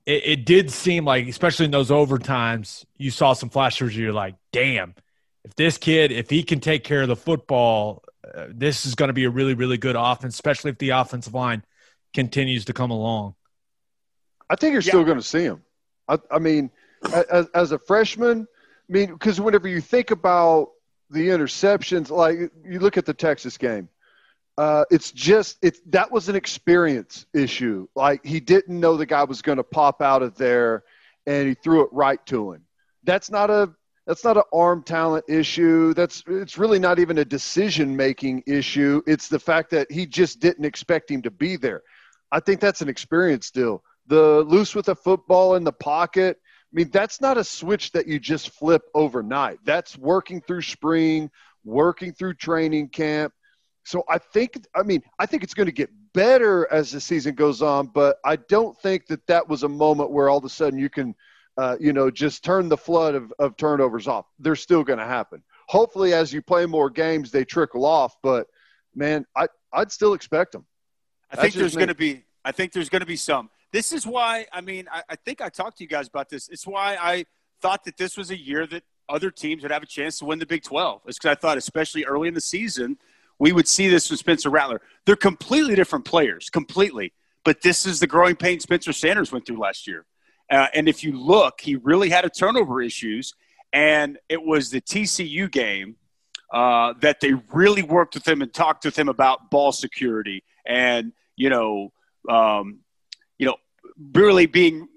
it, it did seem like, especially in those overtimes, you saw some flashes you're like, damn, if this kid, if he can take care of the football, uh, this is going to be a really, really good offense, especially if the offensive line continues to come along. I think you're Yeah. still going to see him. I, I mean, as, as a freshman, I mean, because whenever you think about the interceptions, like you look at the Texas game, uh, it's just it's that was an experience issue. Like he didn't know the guy was going to pop out of there, and he threw it right to him. That's not a that's not an arm talent issue. That's it's really not even a decision making issue. It's the fact that he just didn't expect him to be there. I think that's an experience deal. The loose with a football in the pocket. I mean, that's not a switch that you just flip overnight. That's working through spring, working through training camp. So I think, I mean, I think it's going to get better as the season goes on, but I don't think that that was a moment where all of a sudden you can, uh, you know, just turn the flood of, of turnovers off. They're still going to happen. Hopefully, as you play more games, they trickle off. But man, I I'd still expect them. I That's think there's going to be. I think there's going to be some. This is why. I mean, I, I think I talked to you guys about this. It's why I thought that this was a year that other teams would have a chance to win the Big 12. It's because I thought, especially early in the season, we would see this with Spencer Rattler. They're completely different players, completely. But this is the growing pain Spencer Sanders went through last year. Uh, and if you look, he really had a turnover issues, and it was the TCU game uh, that they really worked with him and talked with him about ball security and you know, um, you know, really being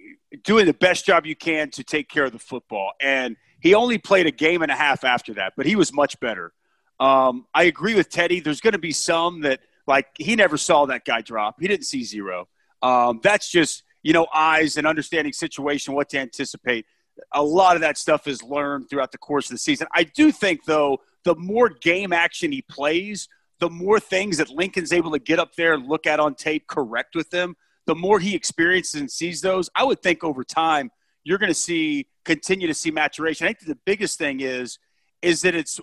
doing the best job you can to take care of the football. And he only played a game and a half after that, but he was much better. Um, I agree with Teddy. There's going to be some that like he never saw that guy drop. He didn't see zero. Um, that's just you know eyes and understanding situation, what to anticipate. A lot of that stuff is learned throughout the course of the season. I do think though, the more game action he plays, the more things that Lincoln's able to get up there and look at on tape, correct with them. The more he experiences and sees those, I would think over time you're going to see continue to see maturation. I think the biggest thing is is that it's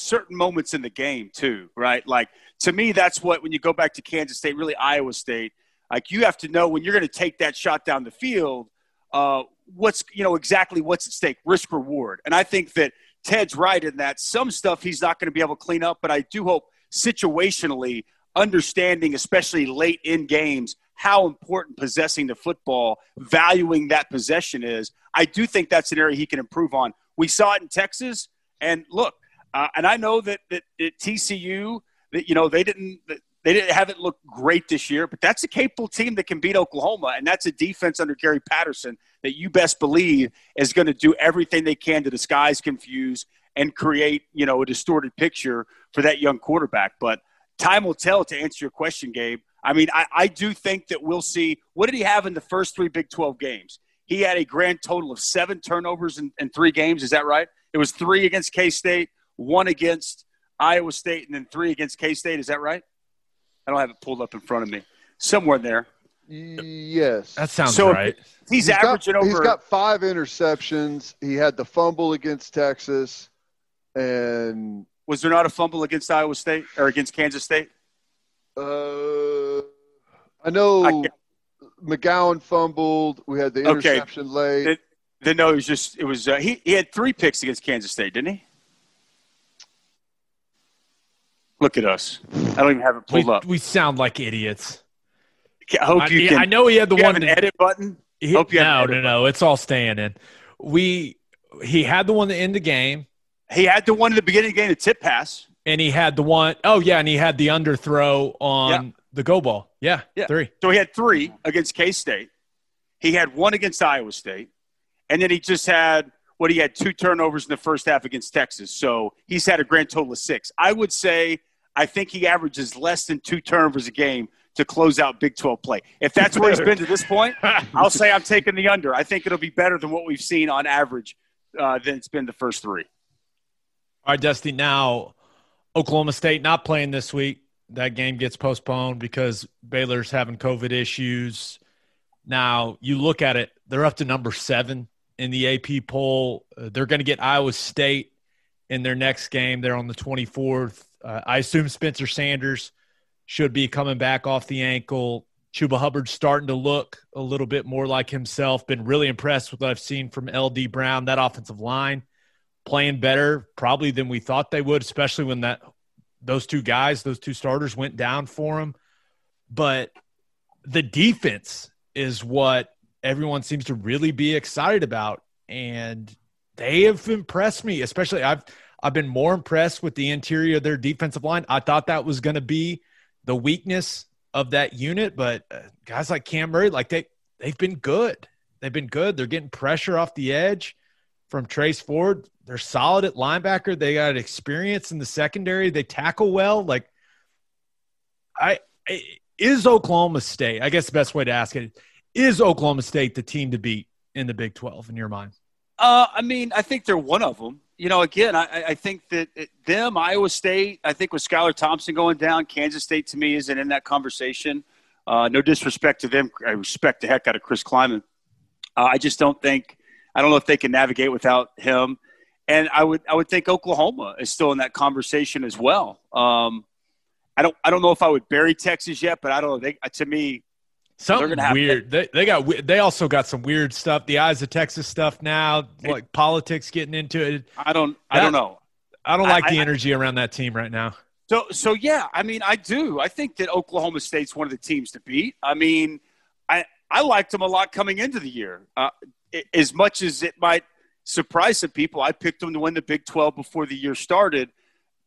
certain moments in the game too, right? Like to me, that's what when you go back to Kansas State, really Iowa State, like you have to know when you're going to take that shot down the field. uh, what's you know exactly what's at stake, risk reward. And I think that Ted's right in that some stuff he's not going to be able to clean up, but I do hope situationally understanding, especially late in games, how important possessing the football, valuing that possession is. I do think that's an area he can improve on. We saw it in Texas, and look, uh, and I know that, that, that TCU, that you know they didn't they didn't haven't looked great this year, but that's a capable team that can beat Oklahoma, and that's a defense under Gary Patterson that you best believe is going to do everything they can to disguise, confuse, and create you know a distorted picture for that young quarterback. But time will tell. To answer your question, Gabe, I mean, I, I do think that we'll see. What did he have in the first three Big Twelve games? He had a grand total of seven turnovers in, in three games. Is that right? It was three against K State, one against Iowa State, and then three against K State. Is that right? I don't have it pulled up in front of me. Somewhere there. Yes. That sounds So right. He's, He's got- averaging over. He's got five interceptions. He had the fumble against Texas, and was there not a fumble against Iowa State or against Kansas State? uh, I know I McGowan fumbled. We had the Okay. interception late. It- Then no, it was just it was uh, he he had three picks against Kansas State, didn't he? Look at us. I don't even have it We, pulled up. we sound like idiots. I hope I, you can. I know he had the one an edit button. He, Hope you no, no, edit no. It's all staying in. We he had the one that end the game, He had the one in the beginning of the game, the tip pass. and he had the one oh yeah, and he had the underthrow on the go ball. Yeah, Yeah. three. So he had three against K State. He had one against Iowa State, and then he just had what he had two turnovers in the first half against Texas. So he's had a grand total of six. I would say I think he averages less than two turnovers a game to close out Big 12 play. If that's where he's been to this point, I'll say I'm taking the under. I think it'll be better than what we've seen on average uh, than it's been the first three. All right, Dusty. Now, Oklahoma State not playing this week. That game gets postponed because Baylor's having COVID issues. Now, you look at it, they're up to number seven in the AP poll. Uh, they're going to get Iowa State in their next game. They're on the 24th. Uh, I assume Spencer Sanders should be coming back off the ankle. Chuba Hubbard's starting to look a little bit more like himself. Been really impressed with what I've seen from LD Brown, that offensive line playing better probably than we thought they would, especially when that those two guys, those two starters went down for him. But the defense is what everyone seems to really be excited about. And they have impressed me, especially I've I've been more impressed with the interior of their defensive line. I thought that was going to be the weakness of that unit, but uh, guys like Cam Murray, like they they've been good. They've been good. They're getting pressure off the edge from Trace Ford. They're solid at linebacker. They got experience in the secondary. They tackle well. Like, I, is Oklahoma State. I guess the best way to ask it is Oklahoma State the team to beat in the Big Twelve in your mind. Uh, I mean, I think they're one of them. You know, again, I, I think that it, them, Iowa State, I think with Skylar Thompson going down, Kansas State to me isn't in that conversation. Uh, no disrespect to them. I respect the heck out of Chris Klieman. Uh, I just don't think, I don't know if they can navigate without him. And I would, I would think Oklahoma is still in that conversation as well. Um, I don't, I don't know if I would bury Texas yet, but I don't know. They, to me, Something weird. They, they got. They also got some weird stuff. The eyes of Texas stuff now, like politics getting into it. I don't, I don't know. I don't I- like the I- energy around that team right now. So, so yeah, I mean, I do. I think that Oklahoma State's one of the teams to beat. I mean, I I liked them a lot coming into the year. Uh, i- as much as it might surprise some people, I picked them to win the Big Twelve before the year started,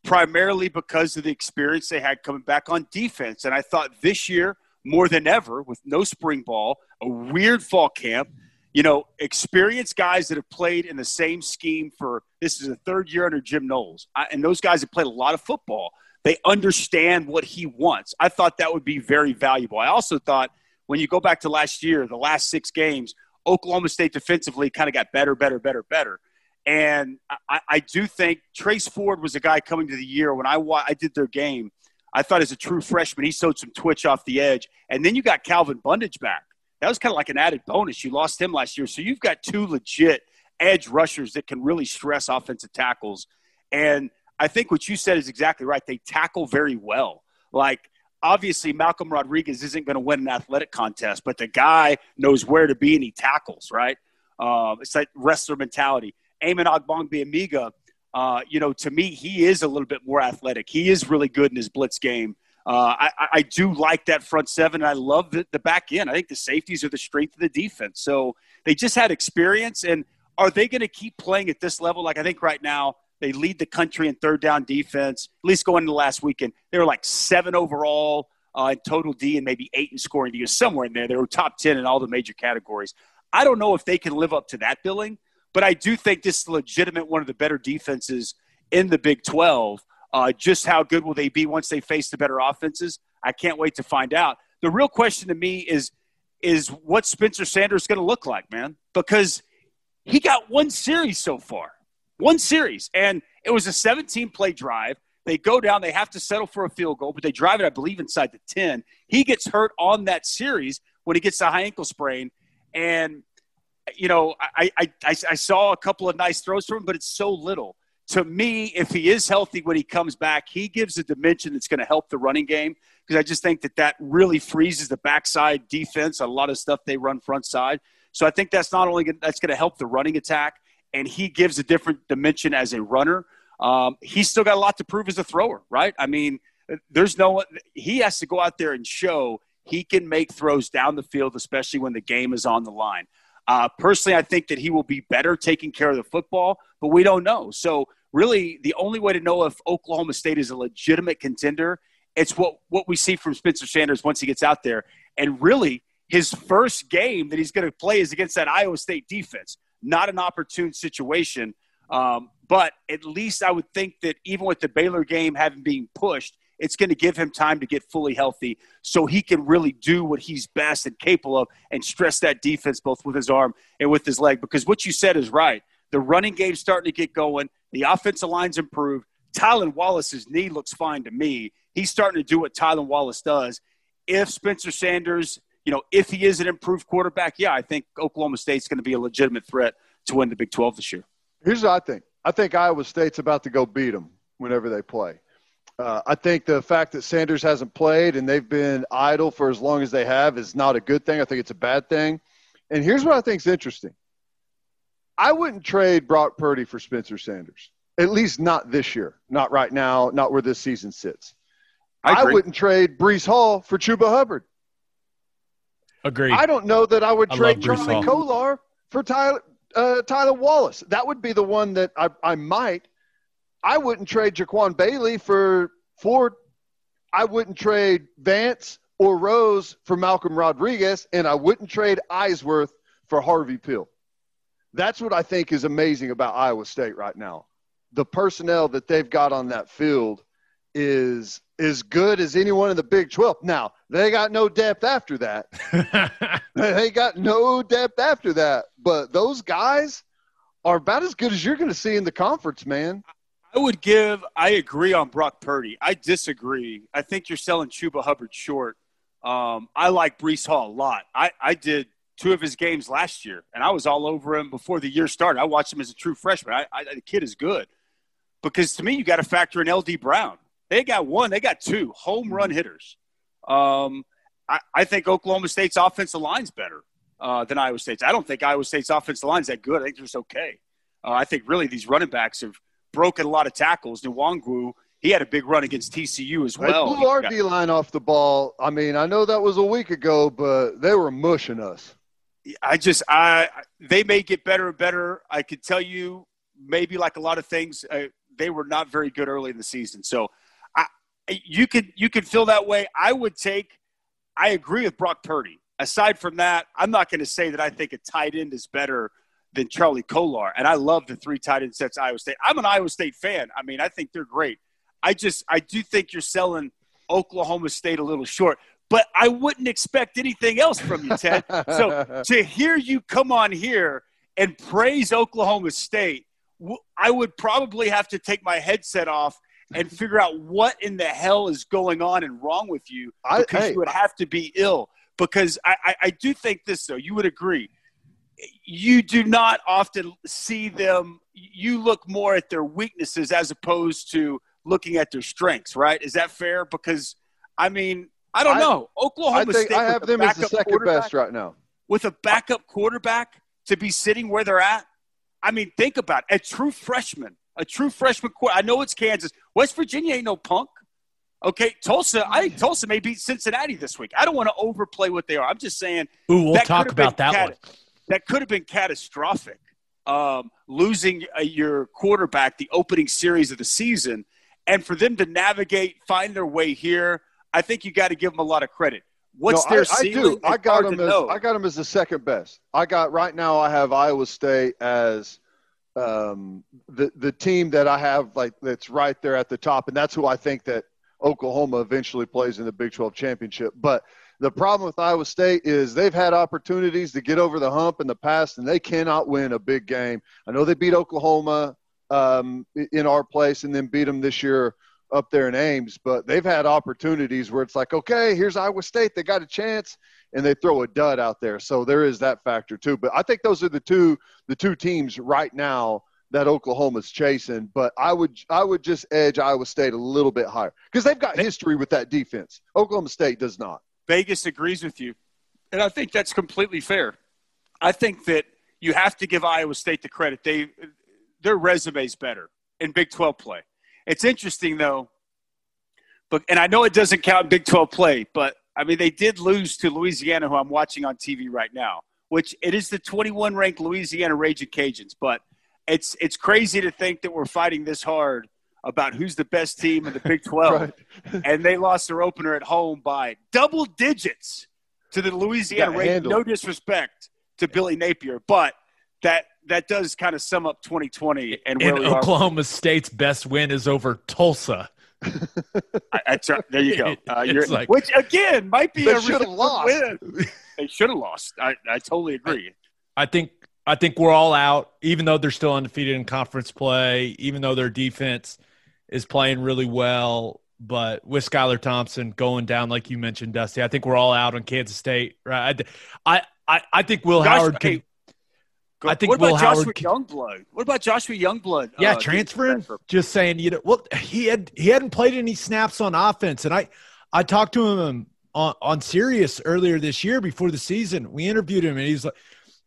primarily because of the experience they had coming back on defense. And I thought this year, more than ever, with no spring ball, a weird fall camp, you know, experienced guys that have played in the same scheme for this is a third year under Jim Knowles, I, and those guys have played a lot of football. They understand what he wants. I thought that would be very valuable. I also thought when you go back to last year, the last six games, Oklahoma State defensively kind of got better, better, better, better. And I, I do think Trace Ford was a guy coming to the year when I I did their game. I thought as a true freshman, he showed some twitch off the edge. And then you got Calvin Bundage back. That was kind of like an added bonus. You lost him last year. So you've got two legit edge rushers that can really stress offensive tackles. And I think what you said is exactly right. They tackle very well. Like, obviously Malcolm Rodriguez isn't going to win an athletic contest, but the guy knows where to be and he tackles, right? Uh, it's that wrestler mentality. Amen Ogbongbemiga, uh, you know, to me, he is a little bit more athletic. He is really good in his blitz game. Uh, I, I, do like that front seven, and I love the, the back end. I think the safeties are the strength of the defense. So they just had experience, and are they going to keep playing at this level? Like I think right now they lead the country in third down defense. At least going into last weekend, they were like seven overall uh, in total D and maybe eight in scoring D, somewhere in there. They were top ten in all the major categories. I don't know if they can live up to that billing, but I do think this is legitimate one of the better defenses in the Big 12. Uh, just how good will they be once they face the better offenses? I can't wait to find out. The real question to me is is what Spencer Sanders going to look like, man? Because he got one series so far, one series, and it was a 17 play drive. They go down, they have to settle for a field goal, but they drive it, I believe, inside the 10. He gets hurt on that series when he gets a high ankle sprain. And, you know, I, I, I, saw a couple of nice throws from him, but it's so little to me, if he is healthy when he comes back, he gives a dimension that's going to help the running game because I just think that that really freezes the backside defense. A lot of stuff they run front side. So I think that's not only gonna, that's going to help the running attack, and he gives a different dimension as a runner. Um, he's still got a lot to prove as a thrower, right? I mean, there's no he has to go out there and show he can make throws down the field, especially when the game is on the line. Uh, personally, I think that he will be better taking care of the football, but we don't know. So really the only way to know if Oklahoma State is a legitimate contender, it's what, what we see from Spencer Sanders once he gets out there. And really, his first game that he's going to play is against that Iowa State defense. Not an opportune situation. Um, but at least I would think that even with the Baylor game having been pushed, it's going to give him time to get fully healthy so he can really do what he's best and capable of and stress that defense both with his arm and with his leg. Because what you said is right. The running game's starting to get going. The offensive line's improved. Tylan Wallace's knee looks fine to me. He's starting to do what Tylan Wallace does. If Spencer Sanders, you know, if he is an improved quarterback, yeah, I think Oklahoma State's going to be a legitimate threat to win the Big 12 this year. Here's what I think. I think Iowa State's about to go beat them whenever they play. Uh, I think the fact that Sanders hasn't played and they've been idle for as long as they have is not a good thing. I think it's a bad thing. And here's what I think is interesting. I wouldn't trade Brock Purdy for Spencer Sanders. At least not this year. Not right now. Not where this season sits. I, I wouldn't trade Breece Hall for Chuba Hubbard. Agreed. I don't know that I would trade I Charlie Kolar for Tyler, uh, Tyler Wallace. That would be the one that I, I might. I wouldn't trade Jaquan Bailey for Ford. I wouldn't trade Vance or Rose for Malcolm Rodriguez, and I wouldn't trade Eisworth for Harvey Pill. That's what I think is amazing about Iowa State right now. The personnel that they've got on that field is as good as anyone in the Big 12. Now, they got no depth after that. they got no depth after that. But those guys are about as good as you're going to see in the conference, man. I would give, I agree on Brock Purdy. I disagree. I think you're selling Chuba Hubbard short. Um, I like Breece Hall a lot. I, I did two of his games last year, and I was all over him before the year started. I watched him as a true freshman. I, I, the kid is good because to me, you got to factor in LD Brown. They got one, they got two home run hitters. Um, I, I, think Oklahoma State's offensive line's better uh, than Iowa State's. I don't think Iowa State's offensive line's that good. I think they're just okay. Uh, I think really these running backs have broken a lot of tackles. Nwangwu, he had a big run against TCU as well. They blew our D line off the ball. I mean, I know that was a week ago, but they were mushing us. I just I they may get better and better. I could tell you maybe like a lot of things uh, they were not very good early in the season. So I you could you could feel that way. I would take I agree with Brock Purdy. Aside from that, I'm not going to say that I think a tight end is better than Charlie Kolar. And I love the three tight end sets Iowa State. I'm an Iowa State fan. I mean, I think they're great. I just I do think you're selling Oklahoma State a little short but I wouldn't expect anything else from you, Ted. so to hear you come on here and praise Oklahoma State, I would probably have to take my headset off and figure out what in the hell is going on and wrong with you because I, hey, you would have to be ill. Because I, I, I do think this, though, you would agree. You do not often see them, you look more at their weaknesses as opposed to looking at their strengths, right? Is that fair? Because, I mean, I don't I- know. Oklahoma I think State I have them as the second best right now. with a backup quarterback to be sitting where they're at. I mean, think about it. a true freshman, a true freshman. Qu- I know it's Kansas. West Virginia ain't no punk. Okay, Tulsa. I think Tulsa may beat Cincinnati this week. I don't want to overplay what they are. I'm just saying Ooh, we'll talk about that cat- one. That could have been catastrophic. Um, losing uh, your quarterback the opening series of the season, and for them to navigate, find their way here, I think you got to give them a lot of credit. What's No, their I, I do. I got them as know. I got them as the second best. I got right now. I have Iowa State as um, the the team that I have like that's right there at the top, and that's who I think that Oklahoma eventually plays in the Big 12 championship. But the problem with Iowa State is they've had opportunities to get over the hump in the past, and they cannot win a big game. I know they beat Oklahoma um, in our place, and then beat them this year up there in Ames, but they've had opportunities where it's like, okay, here's Iowa State, they got a chance, and they throw a dud out there. So there is that factor too. But I think those are the two the two teams right now that Oklahoma's chasing. But I would I would just edge Iowa State a little bit higher because they've got history with that defense. Oklahoma State does not. Vegas agrees with you, and I think that's completely fair. I think that you have to give Iowa State the credit. They their resume's better in Big 12 play. It's interesting though, but and I know it doesn't count Big 12 play, but I mean they did lose to Louisiana, who I'm watching on TV right now, which it is the 21 ranked Louisiana Raging Cajuns. But it's it's crazy to think that we're fighting this hard about who's the best team in the Big 12 Right. and they lost their opener at home by double digits to the Louisiana Got No disrespect to Billy Napier, but that that does kind of sum up 2020 and where And we are. Oklahoma State's best win is over Tulsa. I, I there you go. Uh, you're, like- which again might be They a should have lost. win. They should have lost. I, I totally agree. I think I think we're all out, even though they're still undefeated in conference play, even though their defense is playing really well. But with Skylar Thompson going down, like you mentioned, Dusty, I think we're all out on Kansas State. Right? I I, I think Will Josh- Howard can. hey, Go- I think what about Will Joshua can- Youngblood? What about Joshua Youngblood? Yeah, uh, transferring. Just saying, you know, well, he had he hadn't played any snaps on offense, and I I talked to him on on Sirius earlier this year before the season. We interviewed him, and he's like,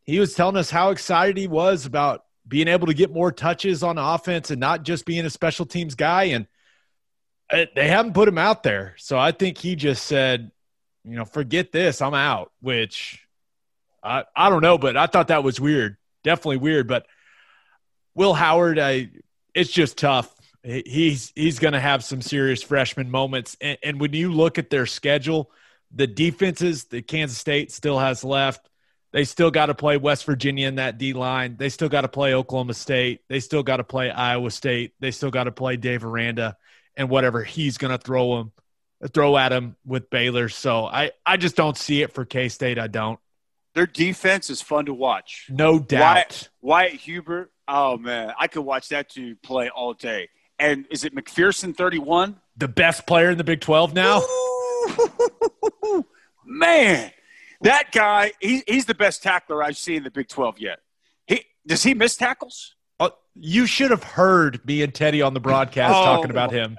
he was telling us how excited he was about being able to get more touches on offense and not just being a special teams guy. And uh, they haven't put him out there, so I think he just said, you know, forget this, I'm out. Which I I don't know, but I thought that was weird, definitely weird, but. Will Howard, I it's just tough. He's he's going to have some serious freshman moments, and, and when you look at their schedule, the defenses that Kansas State still has left, they still got to play West Virginia in that D line. They still got to play Oklahoma State. They still got to play Iowa State. They still got to play Dave Aranda and whatever he's going to throw him, throw at him with Baylor. So I I just don't see it for K State. I don't. Their defense is fun to watch. No doubt. Wyatt, Wyatt Hubert. Oh man, I could watch that dude play all day. And is it McPherson 31? The best player in the Big Twelve now. Man, that guy, he, he's the best tackler I've seen in the Big 12 yet. He Does he miss tackles? Uh, you should have heard me and Teddy on the broadcast Oh. talking about him.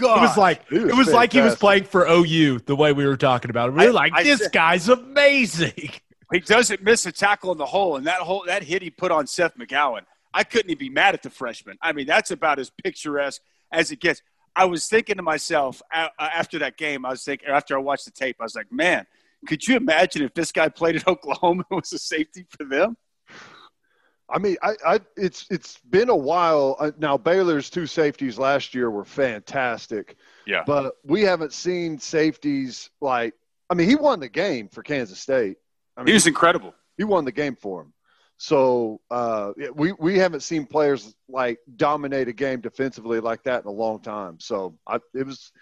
God. It was like He was it was like he was playing for OU the way we were talking about him. We I- were like, I this said- guy's amazing. he doesn't miss a tackle in the hole, and that hole, that hit he put on Seth McGowan. I couldn't even be mad at the freshman. I mean, that's about as picturesque as it gets. I was thinking to myself after that game, I was thinking, after I watched the tape, I was like, man, could you imagine if this guy played at Oklahoma and was a safety for them? I mean, I, I it's it's been a while uh, now. Baylor's two safeties last year were fantastic, Yeah. but we haven't seen safeties like. I mean, he won the game for Kansas State. I mean, He was incredible. he won the game for him. So uh, we we haven't seen players like dominate a game defensively like that in a long time. So I, it was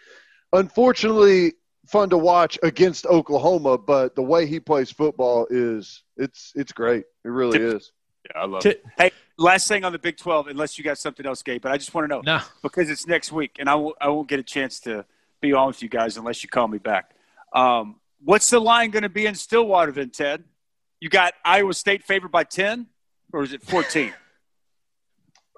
unfortunately fun to watch against Oklahoma, but the way he plays football is it's it's great. It really is. Yeah, I love T- it. Hey, last thing on the Big 12, unless you got something else, Gabe, but I just want to know No, because it's next week, and I won't, I won't get a chance to be on with you guys unless you call me back. Um, what's the line going to be in Stillwater then, Ted? You got Iowa State favored by 10, or is it 14?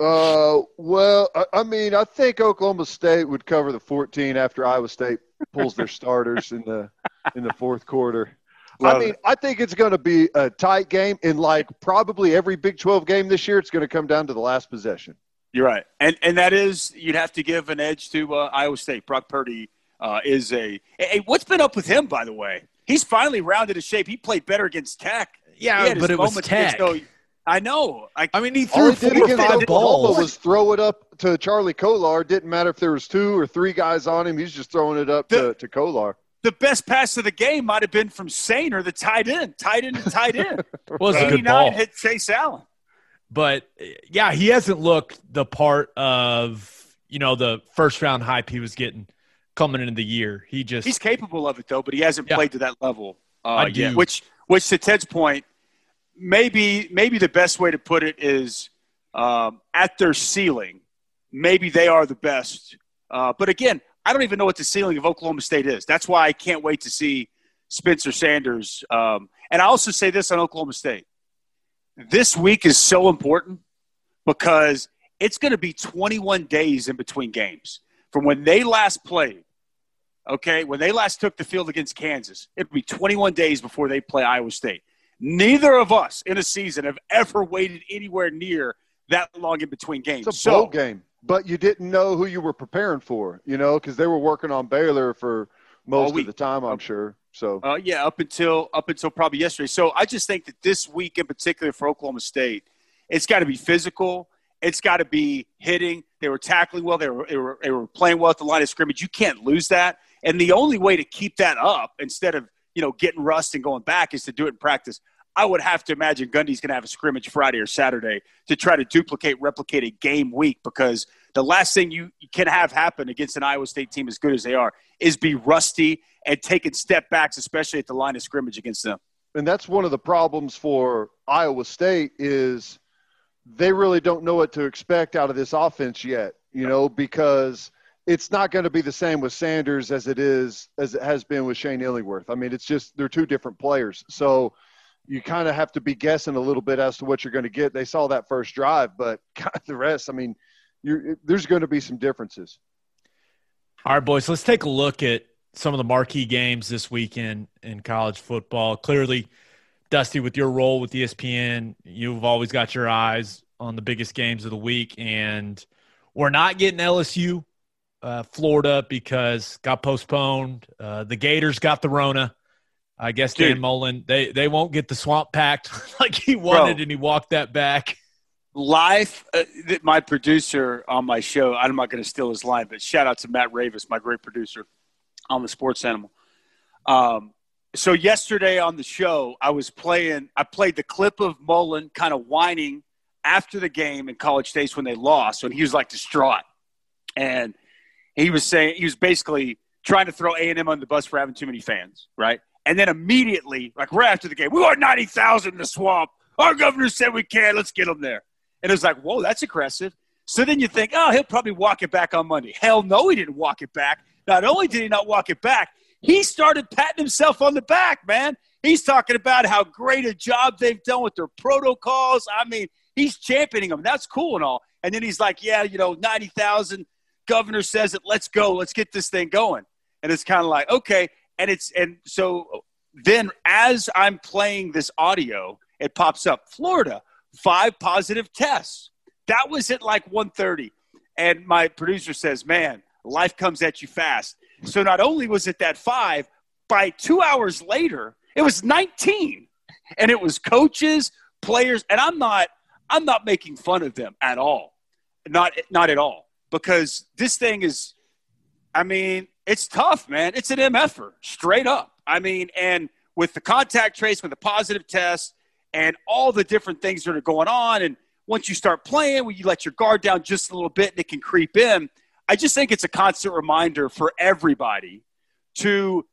Uh, well, I, I mean, I think Oklahoma State would cover the 14 after Iowa State pulls their starters in the in the fourth quarter. Love I mean, it. I think it's going to be a tight game, In like probably every Big 12 game this year, it's going to come down to the last possession. You're right, and and that is you'd have to give an edge to uh, Iowa State. Brock Purdy uh, is a. Hey, what's been up with him, by the way? He's finally rounded his shape. He played better against Tech. Yeah, but it was Tech. O- I know. I, I mean, he All threw he four or against five Oklahoma balls. was throw it up to Charlie Kolar. Didn't matter if there was two or three guys on him. He's just throwing it up The- to, to Kolar. the best pass of the game might have been from Soehner, the tight end, tight end, to tight end. was a good ball. 89 hit Chase Allen. But yeah, he hasn't looked the part of you know the first round hype he was getting coming into the year. He just He's capable of it though, but he hasn't Yeah. played to that level uh, yet. Which, which to Ted's point, maybe maybe the best way to put it is um, at their ceiling, maybe they are the best. Uh, but again, I don't even know what the ceiling of Oklahoma State is. That's why I can't wait to see Spencer Sanders. Um, and I also say this on Oklahoma State: this week is so important because it's going to be 21 days in between games from when they last played okay, when they last took the field against Kansas, it'd be 21 days before they play Iowa State. Neither of us in a season have ever waited anywhere near that long in between games. It's a so, bowl game, but you didn't know who you were preparing for, you know, because they were working on Baylor for most of the time, I'm sure. So uh, yeah, up until up until probably yesterday. So I just think that this week in particular for Oklahoma State, it's got to be physical. It's got to be hitting. They were tackling well. They were, they were they were playing well at the line of scrimmage. You can't lose that. And the only way to keep that up instead of you know getting rust and going back is to do it in practice. I would have to imagine Gundy's going to have a scrimmage Friday or Saturday to try to duplicate, replicate a game week because the last thing you can have happen against an Iowa State team as good as they are is be rusty and taking step backs, especially at the line of scrimmage against them. and that's one of the problems for Iowa State is they really don't know what to expect out of this offense yet, you know, because it's not going to be the same with Sanders as it is as it has been with Shane Illingworth. I mean, it's just they're two different players. So you kind of have to be guessing a little bit as to what you're going to get. They saw that first drive, but God, the rest, I mean, there's going to be some differences. All right, boys, let's take a look at some of the marquee games this weekend in college football. Clearly, Dusty, with your role with ESPN, you've always got your eyes on the biggest games of the week, and we're not getting LSU, uh, Florida, because got postponed. Uh, the Gators got the Rona. I guess Dan Dude. Mullen they they won't get the swamp packed like he wanted, Bro. and he walked that back. Live, uh, th- my producer on my show, I'm not going to steal his line, but shout out to Matt Ravis, my great producer on the Sports Animal. Um, so yesterday on the show, I was playing. I played the clip of Mullen kind of whining after the game in College Station when they lost, when he was like distraught, and he was saying he was basically trying to throw A and M on the bus for having too many fans, right? And then immediately, like right after the game, we want ninety thousand in the swamp. Our governor said we can. Let's get them there. And it was like, whoa, that's aggressive. So then you think, oh, he'll probably walk it back on Monday. Hell no, he didn't walk it back. Not only did he not walk it back, he started patting himself on the back, man. He's talking about how great a job they've done with their protocols. I mean, he's championing them. That's cool and all. And then he's like, yeah, you know, 90,000. Governor says it. Let's go. Let's get this thing going. And it's kind of like, okay. And it's, and so then as I'm playing this audio, it pops up Florida, five positive tests. That was at like 1:30. And my producer says, Man, life comes at you fast. So not only was it that five, by two hours later, it was 19. And it was coaches, players, and I'm not I'm not making fun of them at all. Not not at all. Because this thing is I mean, it's tough, man. It's an MFer, straight up. I mean, and with the contact trace, with the positive test, and all the different things that are going on, and once you start playing, when you let your guard down just a little bit and it can creep in, I just think it's a constant reminder for everybody to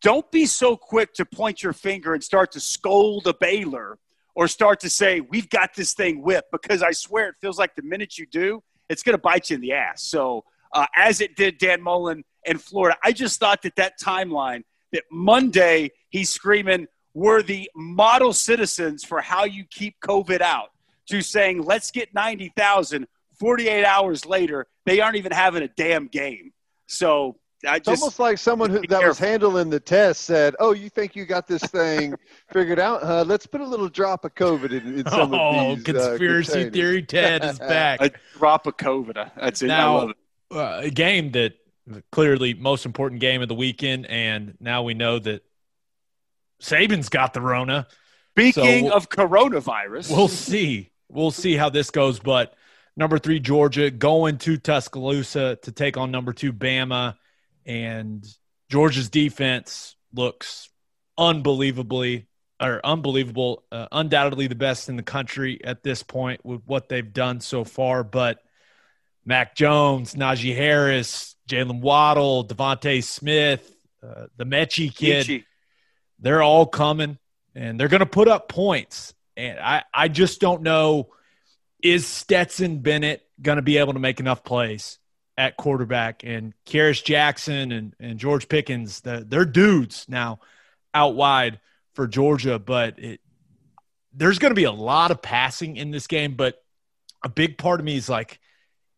don't be so quick to point your finger and start to scold a Baylor or start to say, we've got this thing whipped, because I swear it feels like the minute you do, it's going to bite you in the ass. So, uh, as it did Dan Mullen in Florida, I just thought that that timeline, that Monday he's screaming, we're the model citizens for how you keep COVID out. to saying, let's get 90,000. 48 hours later, they aren't even having a damn game. So I It's just. almost like someone who be that was handling the test said, "Oh, you think you got this thing figured out? Huh? Let's put a little drop of COVID in, in some Oh, of these uh, conspiracy containers." theory Ted is back. a drop of COVID. That's it. I Now- love it. uh, a game that clearly most important game of the weekend, and now we know that Saban's got the Rona. Speaking So- of coronavirus, We'll see. We'll see how this goes. But number three Georgia going to Tuscaloosa to take on number two Bama, and Georgia's defense looks unbelievably or unbelievable, uh, undoubtedly the best in the country at this point with what they've done so far. But Mac Jones, Najee Harris, Jaylen Waddle, DeVonta Smith, uh, the Metchie kid Itchy. they're all coming and they're going to put up points. And I, I just don't know is Stetson Bennett going to be able to make enough plays at quarterback? And Kearis Jackson and, and George Pickens, the, they're dudes now out wide for Georgia, but it, there's going to be a lot of passing in this game. But a big part of me is like,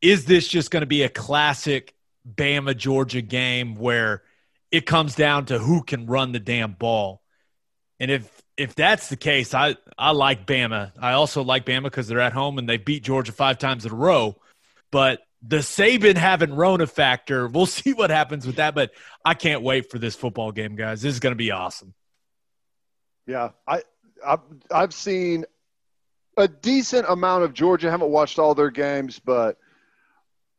is this just going to be a classic Bama Georgia game where it comes down to who can run the damn ball? And if if that's the case, I I like Bama. I also like Bama because they're at home and they beat Georgia five times in a row. But the Saban having Rona factor, we'll see what happens with that. But I can't wait for this football game, guys. This is going to be awesome. Yeah, I I've, I've seen a decent amount of Georgia. haven't watched all their games, but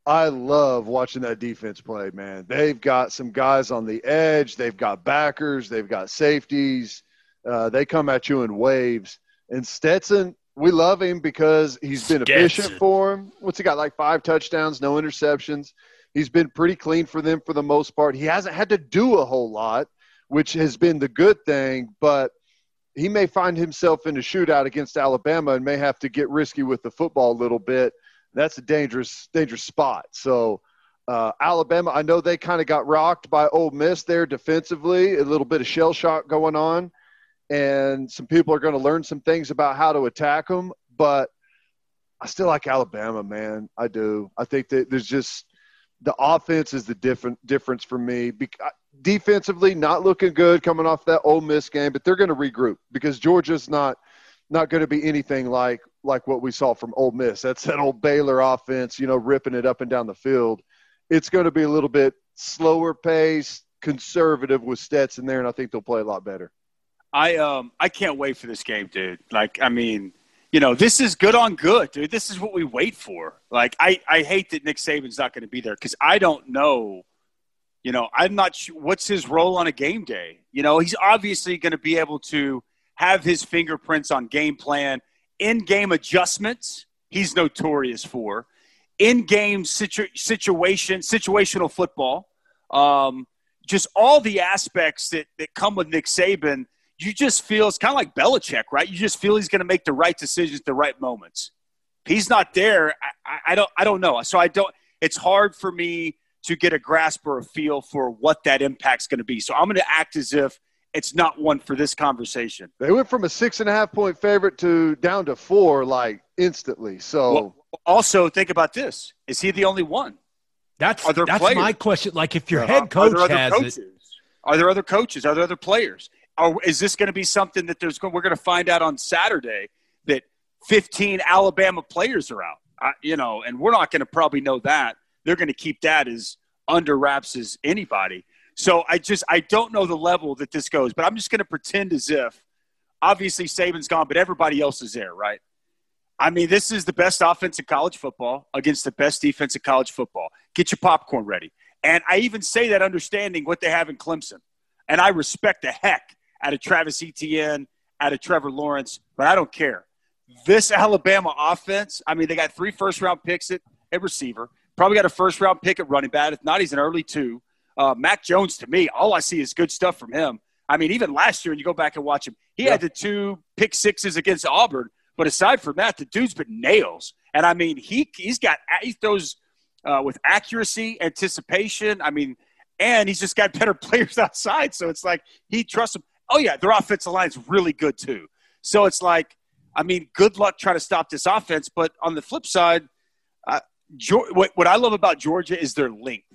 I love watching that defense play. Man, they've got some guys on the edge. They've got backers. They've got safeties. Uh, they come at you in waves. And Stetson, we love him because he's been efficient for him. What's he got? Like five touchdowns, no interceptions. He's been pretty clean for them for the most part. He hasn't had to do a whole lot, which has been the good thing. But he may find himself in a shootout against Alabama and may have to get risky with the football a little bit. That's a dangerous, dangerous spot. So uh, Alabama, I know they kind of got rocked by Ole Miss there defensively, a little bit of shell shock going on, and some people are going to learn some things about how to attack them. But I still like Alabama, man. I do. I think that there's just the offense is the different difference for me. Bec- defensively, not looking good coming off that Ole Miss game, but they're going to regroup because Georgia's not not going to be anything like like what we saw from Ole Miss. That's that old Baylor offense, you know, ripping it up and down the field. It's going to be a little bit slower pace, conservative with Stetson there, and I think they'll play a lot better. I um I can't wait for this game, dude. Like, I mean, you know, this is good on good, dude. This is what we wait for. Like, I I hate that Nick Saban's not going to be there because I don't know. You know, I'm not sure what's his role on a game day. You know, he's obviously going to be able to have his fingerprints on game plan, in game adjustments. He's notorious for in game situ- situation, situational football. Um, just all the aspects that, that come with Nick Saban, you just feel it's kind of like Belichick, right? You just feel he's going to make the right decisions at the right moments. If he's not there, I, I, I don't, I don't know. So I don't. It's hard for me to get a grasp or a feel for what that impact's going to be. So I'm going to act as if it's not one for this conversation. They went from a six and a half point favorite to down to four like instantly. So Well, also, think about this: is he the only one? That's Are there that's players? my question. Like if your Uh, head Are coach there other has coaches? it, Are there other coaches? Are there other players? Are, is this going to be something that there's we're going to find out on Saturday that 15 Alabama players are out? I, you know, and we're not going to probably know that. They're going to keep that as under wraps as anybody. So I just I don't know the level that this goes, but I'm just going to pretend as if obviously Saban's gone, but everybody else is there, right? I mean, this is the best offense in college football against the best defense in college football. Get your popcorn ready. And I even say that understanding what they have in Clemson. And I respect the heck out of Travis Etienne, out of Trevor Lawrence, but I don't care. This Alabama offense, I mean, they got three first round picks at, at receiver, probably got a first round pick at running back. If not, he's an early two. Uh, Mac Jones, to me, all I see is good stuff from him. I mean, even last year, when you go back and watch him, he had the two pick sixes against Auburn. But aside from that, the dude's been nails. And I mean, he he's got he throws uh, with accuracy, anticipation. I mean, and he's just got better players outside. So it's like he trusts them. Oh yeah, their offensive line's really good too. So it's like I mean, good luck trying to stop this offense. But on the flip side, uh, what, what I love about Georgia is their length.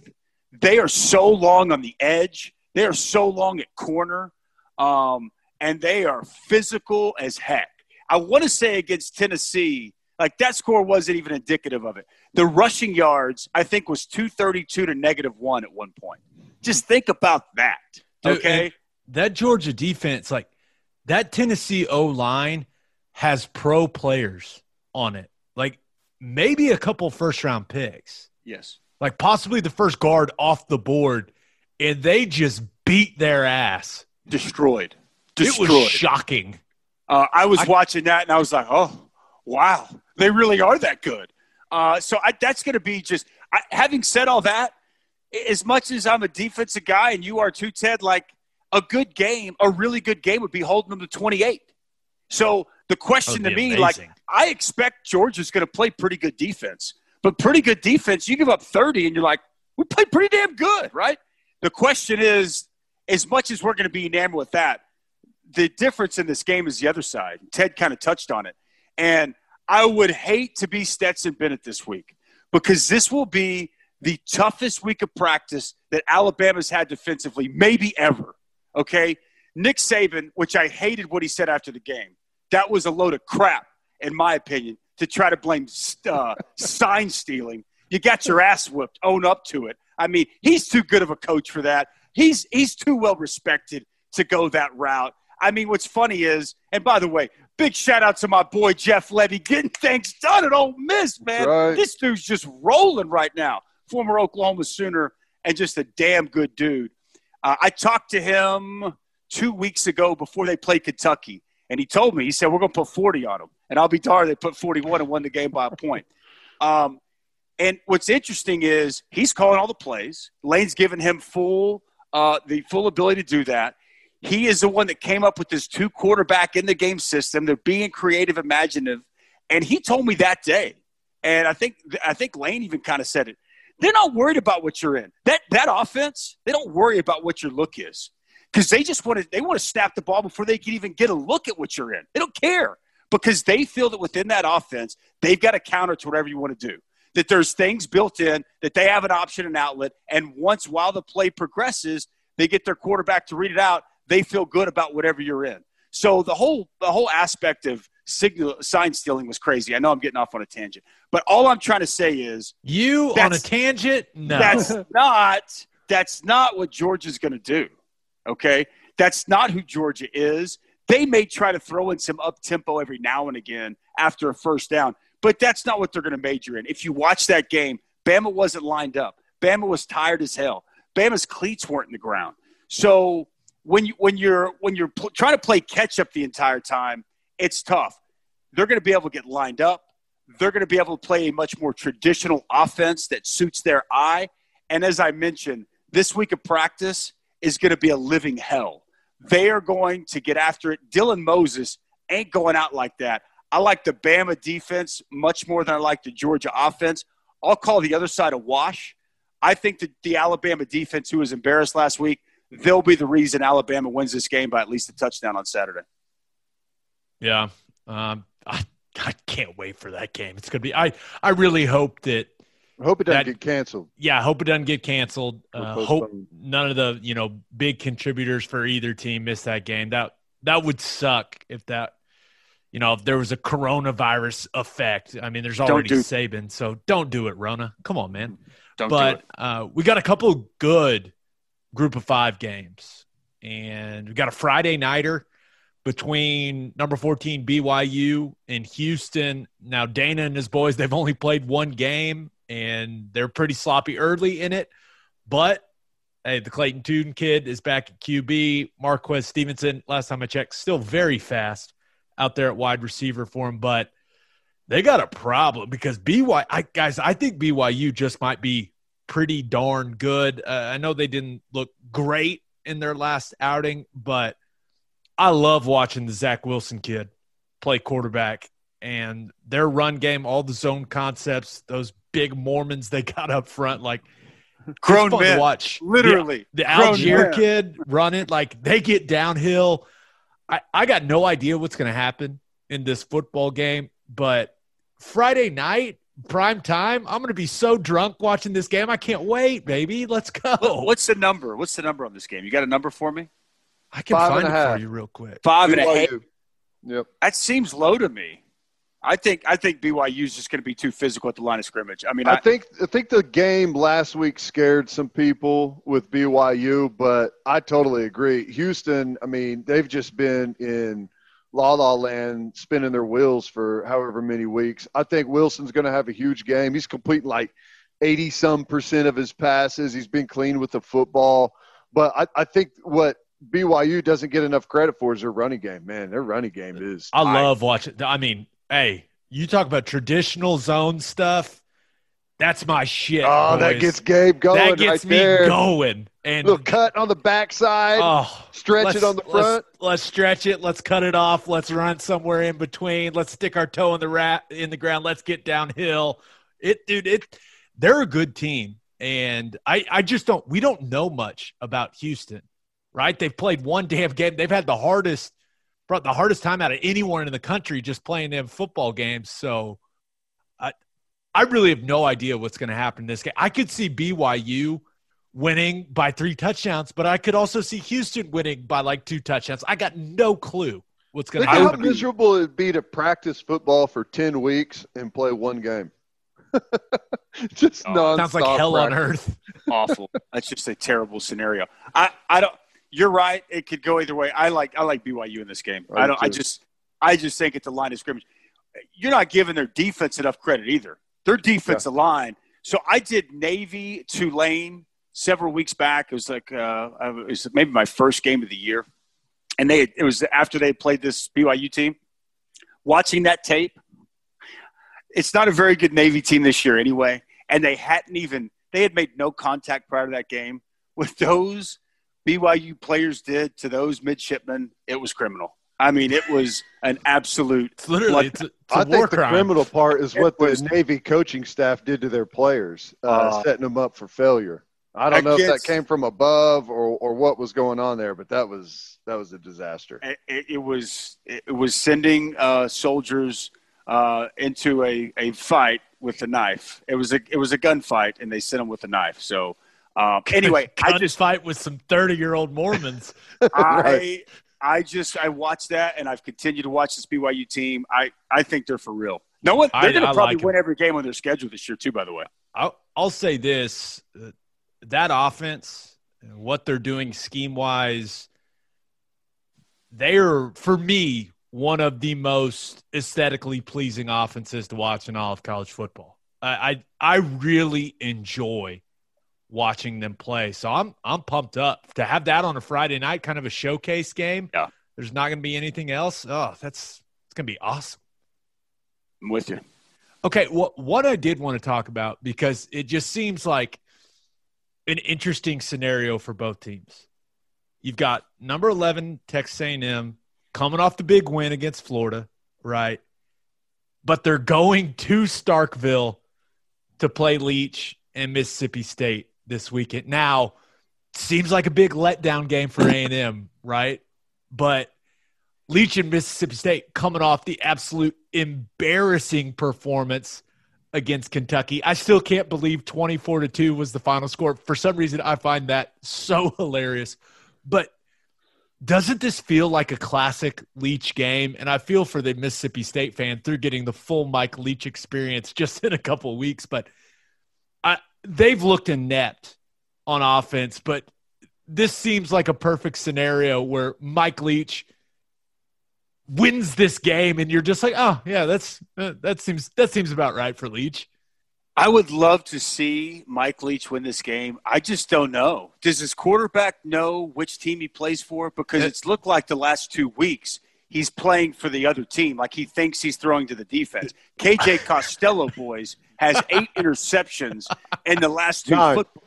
They are so long on the edge. They are so long at corner, um, and they are physical as heck. I want to say against Tennessee, like that score wasn't even indicative of it. The rushing yards, I think, was 232 to negative one at one point. Just think about that. Dude, Okay. and that Georgia defense, like that Tennessee O line has pro players on it. Like maybe a couple first round picks, yes. like possibly the first guard off the board, and they just beat their ass. Destroyed. It was shocking. Uh, I was I- watching that and I was like, oh, wow, they really are that good. Uh, so I, that's going to be just, I, having said all that, as much as I'm a defensive guy and you are too, Ted, like a good game, a really good game would be holding them to 28. So the question to me, like. I expect Georgia's going to play pretty good defense, but pretty good defense, you give up 30 and you're like, we played pretty damn good, right? The question is, as much as we're going to be enamored with that, the difference in this game is the other side. Ted kind of touched on it. And I would hate to be Stetson Bennett this week because this will be the toughest week of practice that Alabama's had defensively, maybe ever. Okay? Nick Saban, which I hated what he said after the game, that was a load of crap, in my opinion, to try to blame uh, sign stealing. You got your ass whooped. Own up to it. I mean, he's too good of a coach for that. He's he's too well respected to go that route. I mean, what's funny is, and by the way, big shout out to my boy Jeff Lebby getting things done at Ole Miss, man. Right. This dude's just rolling right now. Former Oklahoma Sooner and just a damn good dude. Uh, I talked to him two weeks ago before they played Kentucky, and he told me he said we're going to put 40 on them, and I'll be darned they put 41 and won the game by a point. Um, and what's interesting is he's calling all the plays. Lane's given him full uh, the full ability to do that. He is the one that came up with this two quarterback in the game system. They're being creative, imaginative, and he told me that day. And I think I think Lane even kind of said it. They're not worried about what you're in. That that offense, they don't worry about what your look is because they just want to they want to snap the ball before they can even get a look at what you're in. They don't care because they feel that within that offense they've got a counter to whatever you want to do. That there's things built in that they have an option and outlet, and once while the play progresses, they get their quarterback to read it out. They feel good about whatever you're in. So the whole the whole aspect of signal sign stealing was crazy. I know I'm getting off on a tangent, but all I'm trying to say is You on a tangent? No. that's not that's not what Georgia's going to do. Okay, that's not who Georgia is. They may try to throw in some up tempo every now and again after a first down, but that's not what they're going to major in. If you watch that game, Bama wasn't lined up. Bama was tired as hell. Bama's cleats weren't in the ground. So when you when you're when you're pl- trying to play catch up the entire time, it's tough. They're going to be able to get lined up. They're going to be able to play a much more traditional offense that suits their eye. And as I mentioned, this week of practice is going to be a living hell. They are going to get after it. Dylan Moses ain't going out like that. I like the Bama defense much more than I like the Georgia offense. I'll call the other side a wash. I think that the Alabama defense, who was embarrassed last week, they'll be the reason Alabama wins this game by at least a touchdown on Saturday. Yeah. Um, I, I can't wait for that game. It's gonna be. I I really hope that. I hope it doesn't That- get canceled. Yeah, I hope it doesn't get canceled. Uh, hope none of the you know big contributors for either team miss that game. That that would suck if that. You know, if there was a coronavirus effect. I mean, there's already do- Saban, so don't do it, Rona. Come on, man. Don't do but it. uh, we got a couple good group of five games, and we got a Friday nighter between number 14 BYU and Houston. Now Dana and his boys, they've only played one game, and they're pretty sloppy early in it. But hey, the Clayton Tune kid is back at QB. Marquez Stevenson, last time I checked, still very fast out there at wide receiver for him, but they got a problem because BYU, I, guys, I think BYU just might be pretty darn good. Uh, I know they didn't look great in their last outing, but I love watching the Zach Wilson kid play quarterback and their run game, all the zone concepts, those big Mormons they got up front, like Grown fun men, to watch. literally. The Grown Algier men. kid run it like they get downhill. I, I got no idea what's going to happen in this football game, but Friday night, prime time, I'm going to be so drunk watching this game. I can't wait, baby. Let's go. What's the number? What's the number on this game? You got a number for me? I can Five find it a for you real quick. Five and a half. BYU. Yep. That seems low to me. I think I think BYU is just going to be too physical at the line of scrimmage. I mean, I I, think I think the game last week scared some people with BYU, but I totally agree. Houston, I mean, they've just been in la la land, spinning their wheels for however many weeks. I think Wilson's going to have a huge game. He's completing like eighty some percent of his passes. He's been clean with the football, but I, I think what BYU doesn't get enough credit for is their running game. Man, their running game is. I love watching. I mean, hey, you talk about traditional zone stuff. That's my shit. Oh, that gets Gabe going that gets right me there. going. And Little cut on the backside. oh, stretch it on the let's- front. Let's, stretch it. Let's cut it off. Let's run somewhere in between. Let's stick our toe in the rat in the ground. Let's get downhill. It, dude. It. They're a good team, and I, I just don't. We don't know much about Houston, right? They've played one damn game. They've had the hardest, brought the hardest time out of anyone in the country just playing them football games. So, I, I really have no idea what's going to happen in this game. I could see BYU winning by three touchdowns, but I could also see Houston winning by like two touchdowns. I got no clue what's going to happen. how miserable it'd be to practice football for ten weeks and play one game. Just Oh, non. Sounds like hell on earth. awful. That's just a terrible scenario. I, I don't. You're right. It could go either way. I like I like BYU in this game. I I do don't. I just I just think at the line of scrimmage, you're not giving their defense enough credit either. Their defensive line. So I did Navy Tulane several weeks back. It was like uh, it was maybe my first game of the year, and they it was after they played this BYU team. Watching that tape, it's not a very good Navy team this year anyway, and they hadn't even they had made no contact prior to that game. With those BYU players did to those midshipmen, it was criminal. I mean, it was an absolute. It's literally Like, it's a, it's a I war think the criminal part is what the Navy coaching staff did to their players, uh, Uh, setting them up for failure. I don't that know if that came from above or, or what was going on there, but that was that was a disaster. It, it, it was it was sending uh, soldiers uh, into a, a fight with a knife. It was a it was a gunfight, and they sent them with a knife. So um, anyway, I just fight with some thirty-year-old Mormons. I I just I watched that, and I've continued to watch this BYU team. I I think they're for real. No one they're going to probably like 'em. win every game on their schedule this year too. By the way, I'll, I'll say this: that offense, what they're doing scheme-wise, they are for me one of the most aesthetically pleasing offenses to watch in all of college football. I I, I really enjoy watching them play. So I'm I'm pumped up to have that on a Friday night, kind of a showcase game. Yeah. There's not going to be anything else. Oh, that's it's going to be awesome. I'm with you. Okay, what what I did want to talk about because it just seems like an interesting scenario for both teams. You've got number 11 Texas A&M coming off the big win against Florida, right? But they're going to Starkville to play Leach and Mississippi State this weekend. Now, seems like a big letdown game for A&M, right? But Leach and Mississippi State coming off the absolute embarrassing performance against Kentucky. I still can't believe 24 to 2 was the final score. For some reason, I find that so hilarious. But doesn't this feel like a classic Leach game? And I feel for the Mississippi State fan through getting the full Mike Leach experience just in a couple weeks. But they've looked inept on offense, but this seems like a perfect scenario where Mike Leach wins this game and you're just like, oh yeah, that's uh, that seems that seems about right for Leach. I would love to see Mike Leach win this game. I just don't know. Does his quarterback know which team he plays for? Because it's looked like the last two weeks he's playing for the other team, like he thinks he's throwing to the defense. KJ Costello, boys, has eight interceptions in the last two Nine. football.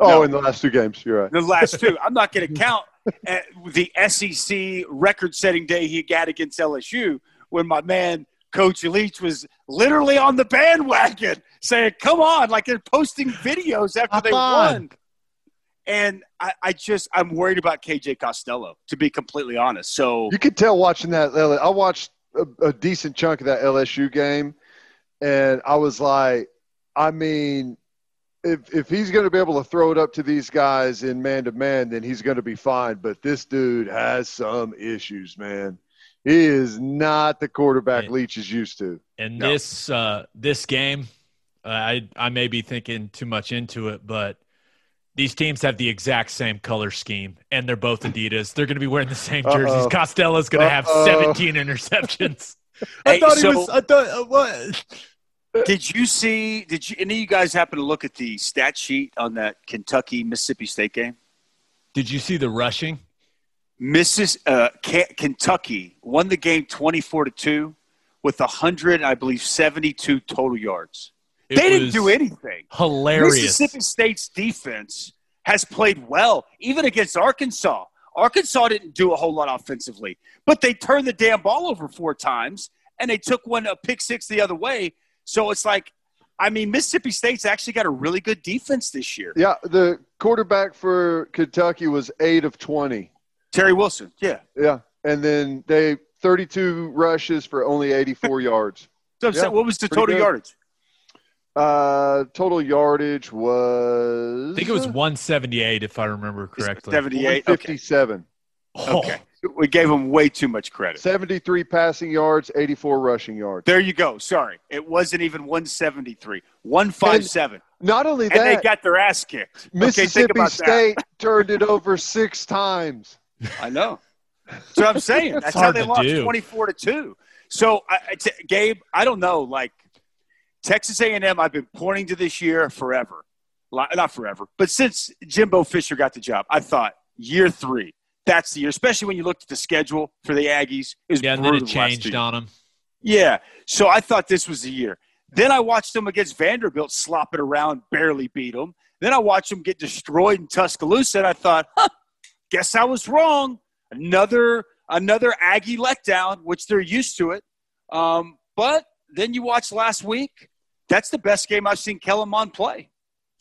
Oh, No. in the last two games, you're right. The last two. I'm not going to count uh, the SEC record-setting day he got against LSU when my man Coach Leach was literally on the bandwagon saying, "Come on!" Like they're posting videos after Hop they on. won. And I, I just I'm worried about KJ Costello to be completely honest. So You could tell watching that. I watched a, a decent chunk of that LSU game, and I was like, I mean, if if he's going to be able to throw it up to these guys in man to man, then he's going to be fine. But this dude has some issues, man. He is not the quarterback And- Leach is used to. And No. this uh, this game, uh, I I may be thinking too much into it, but these teams have the exact same color scheme, and they're both Adidas. They're going to be wearing the same jerseys. Uh-oh. Costello's going to have Uh-oh. 17 interceptions. I Hey, thought he so- was. I thought uh, what? Did you see? Did you? Any of you guys happen to look at the stat sheet on that Kentucky Mississippi State game? Did you see the rushing? Mrs. uh, K- Kentucky won the game twenty-four to two with hundred, I believe, seventy-two total yards. It they didn't do anything. Hilarious. Mississippi State's defense has played well, even against Arkansas. Arkansas didn't do a whole lot offensively, but they turned the damn ball over four times and they took one a pick six the other way. So it's like, I mean, Mississippi State's actually got a really good defense this year. Yeah, the quarterback for Kentucky was eight of twenty. Terry Wilson, yeah. Yeah, and then they thirty-two rushes for only eighty-four yards. So Yeah, what was the total good. yardage? Uh, total yardage was I think it was 178, if I remember correctly. 78. Okay. 57. Oh, Okay. We gave them way too much credit. 73 passing yards, 84 rushing yards. There you go. Sorry. It wasn't even 173. 157. Not only that. And, they got their ass kicked. Mississippi about that. State turned it over six times. I know. That's what I'm saying. That's how they lost do. 24 to 2. So, I, I t- Gabe, I don't know. Like, Texas A&M, I've been pointing to this year forever. Not forever, but since Jimbo Fisher got the job, I thought year three, that's the year, especially when you looked at the schedule for the Aggies. It was yeah, and then it changed on them. Yeah. So I thought this was the year. Then I watched them against Vanderbilt slop it around, barely beat them. Then I watched them get destroyed in Tuscaloosa, and I thought, huh, guess I was wrong. Another another Aggie letdown, which they're used to it. Um, but then you watch last week. That's the best game I've seen Kellen Mond play.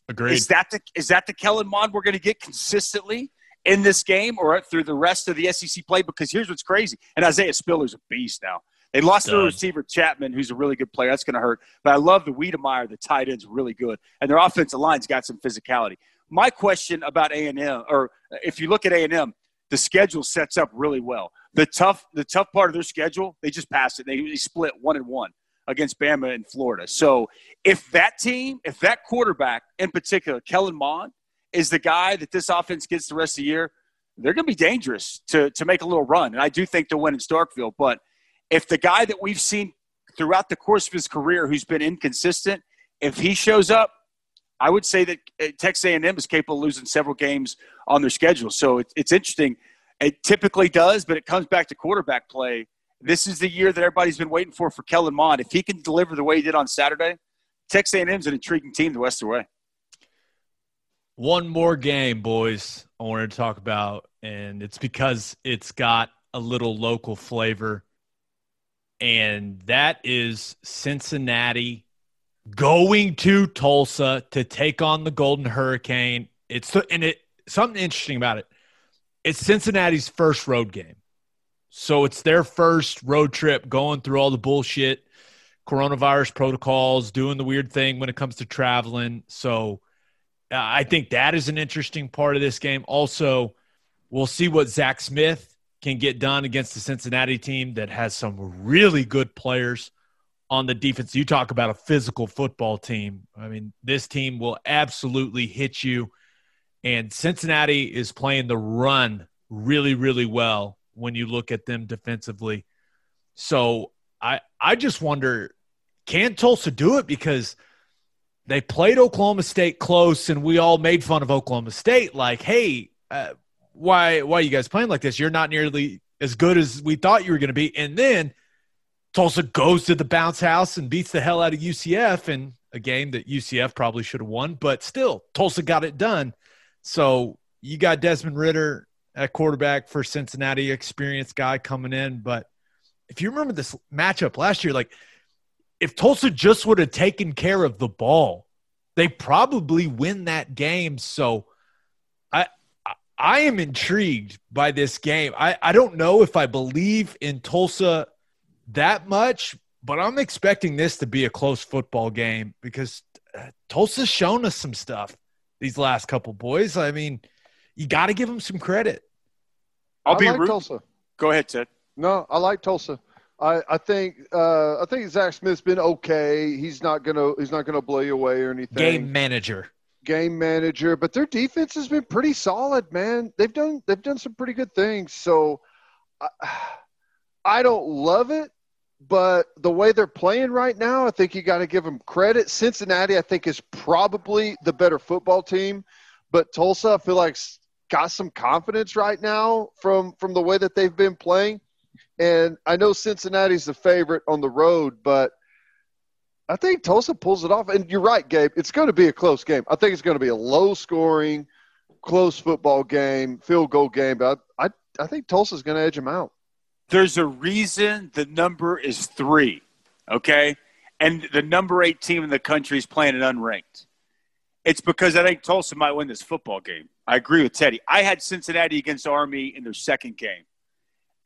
Agreed. Is that the is that the Kellen Mond we're going to get consistently in this game or through the rest of the SEC play? Because here's what's crazy, and Isaiah Spiller's a beast now. They lost their receiver Chapman, who's a really good player. That's going to hurt. But I love the Wydermyer, the tight end's really good, and their offensive line's got some physicality. My question about A and M, or if you look at A and M, the schedule sets up really well. The tough, the tough part of their schedule, they just passed it. They, they split one and one against Bama in Florida. So if that team, if that quarterback in particular, Kellen Mond, is the guy that this offense gets the rest of the year, they're going to be dangerous to to make a little run. And I do think they'll win in Starkville. But if the guy that we've seen throughout the course of his career, who's been inconsistent, if he shows up, I would say that uh, Texas A&M is capable of losing several games on their schedule. So it, it's interesting. It typically does, but it comes back to quarterback play. This is the year that everybody's been waiting for for Kellen Mond. If he can deliver the way he did on Saturday, Texas A&M's an intriguing team the the way. One more game, boys, I wanted to talk about, and it's because it's got a little local flavor, and that is Cincinnati going to Tulsa to take on the Golden Hurricane. It's and it something interesting about it. It's Cincinnati's first road game. So it's their first road trip going through all the bullshit, coronavirus protocols, doing the weird thing when it comes to traveling. So uh, I think that is an interesting part of this game. Also, we'll see what Zach Smith can get done against the Cincinnati team that has some really good players on the defense. You talk about a physical football team. I mean, this team will absolutely hit you. And Cincinnati is playing the run really, really well when you look at them defensively. So I I just wonder, can Tulsa do it? Because they played Oklahoma State close, and we all made fun of Oklahoma State. Like, hey, uh, why why are you guys playing like this? You're not nearly as good as we thought you were going to be. And then Tulsa goes to the bounce house and beats the hell out of UCF in a game that UCF probably should have won, but still, Tulsa got it done. So you got Desmond Ridder at quarterback for Cincinnati, experienced guy coming in. But if you remember this matchup last year, like if Tulsa just would have taken care of the ball, they probably win that game. So I I- am intrigued by this game. I, I don't know if I believe in Tulsa that much, but I'm expecting this to be a close football game because uh, Tulsa's shown us some stuff these last couple boys. I mean, you got to give them some credit. I'll I be like root- Tulsa. Go ahead, Ted. No, I like Tulsa. I, I think uh, I think Zach Smith's been okay. He's not gonna he's not gonna blow you away or anything. Game manager. game manager, but their defense has been pretty solid, man. They've done they've done some pretty good things. So I, I don't love it, but the way they're playing right now, I think you got to give them credit. Cincinnati, I think, is probably the better football team, but Tulsa, I feel like got some confidence right now from from the way that they've been playing. And I know Cincinnati's the favorite on the road, but I think Tulsa pulls it off. And you're right, Gabe. It's going to be a close game. I think it's going to be a low scoring, close football game, field goal game. But I, I, I think Tulsa's going to edge them out. There's a reason the number is three, okay? And the number eight team in the country is playing it unranked. It's because I think Tulsa might win this football game. I agree with Teddy. I had Cincinnati against Army in their second game.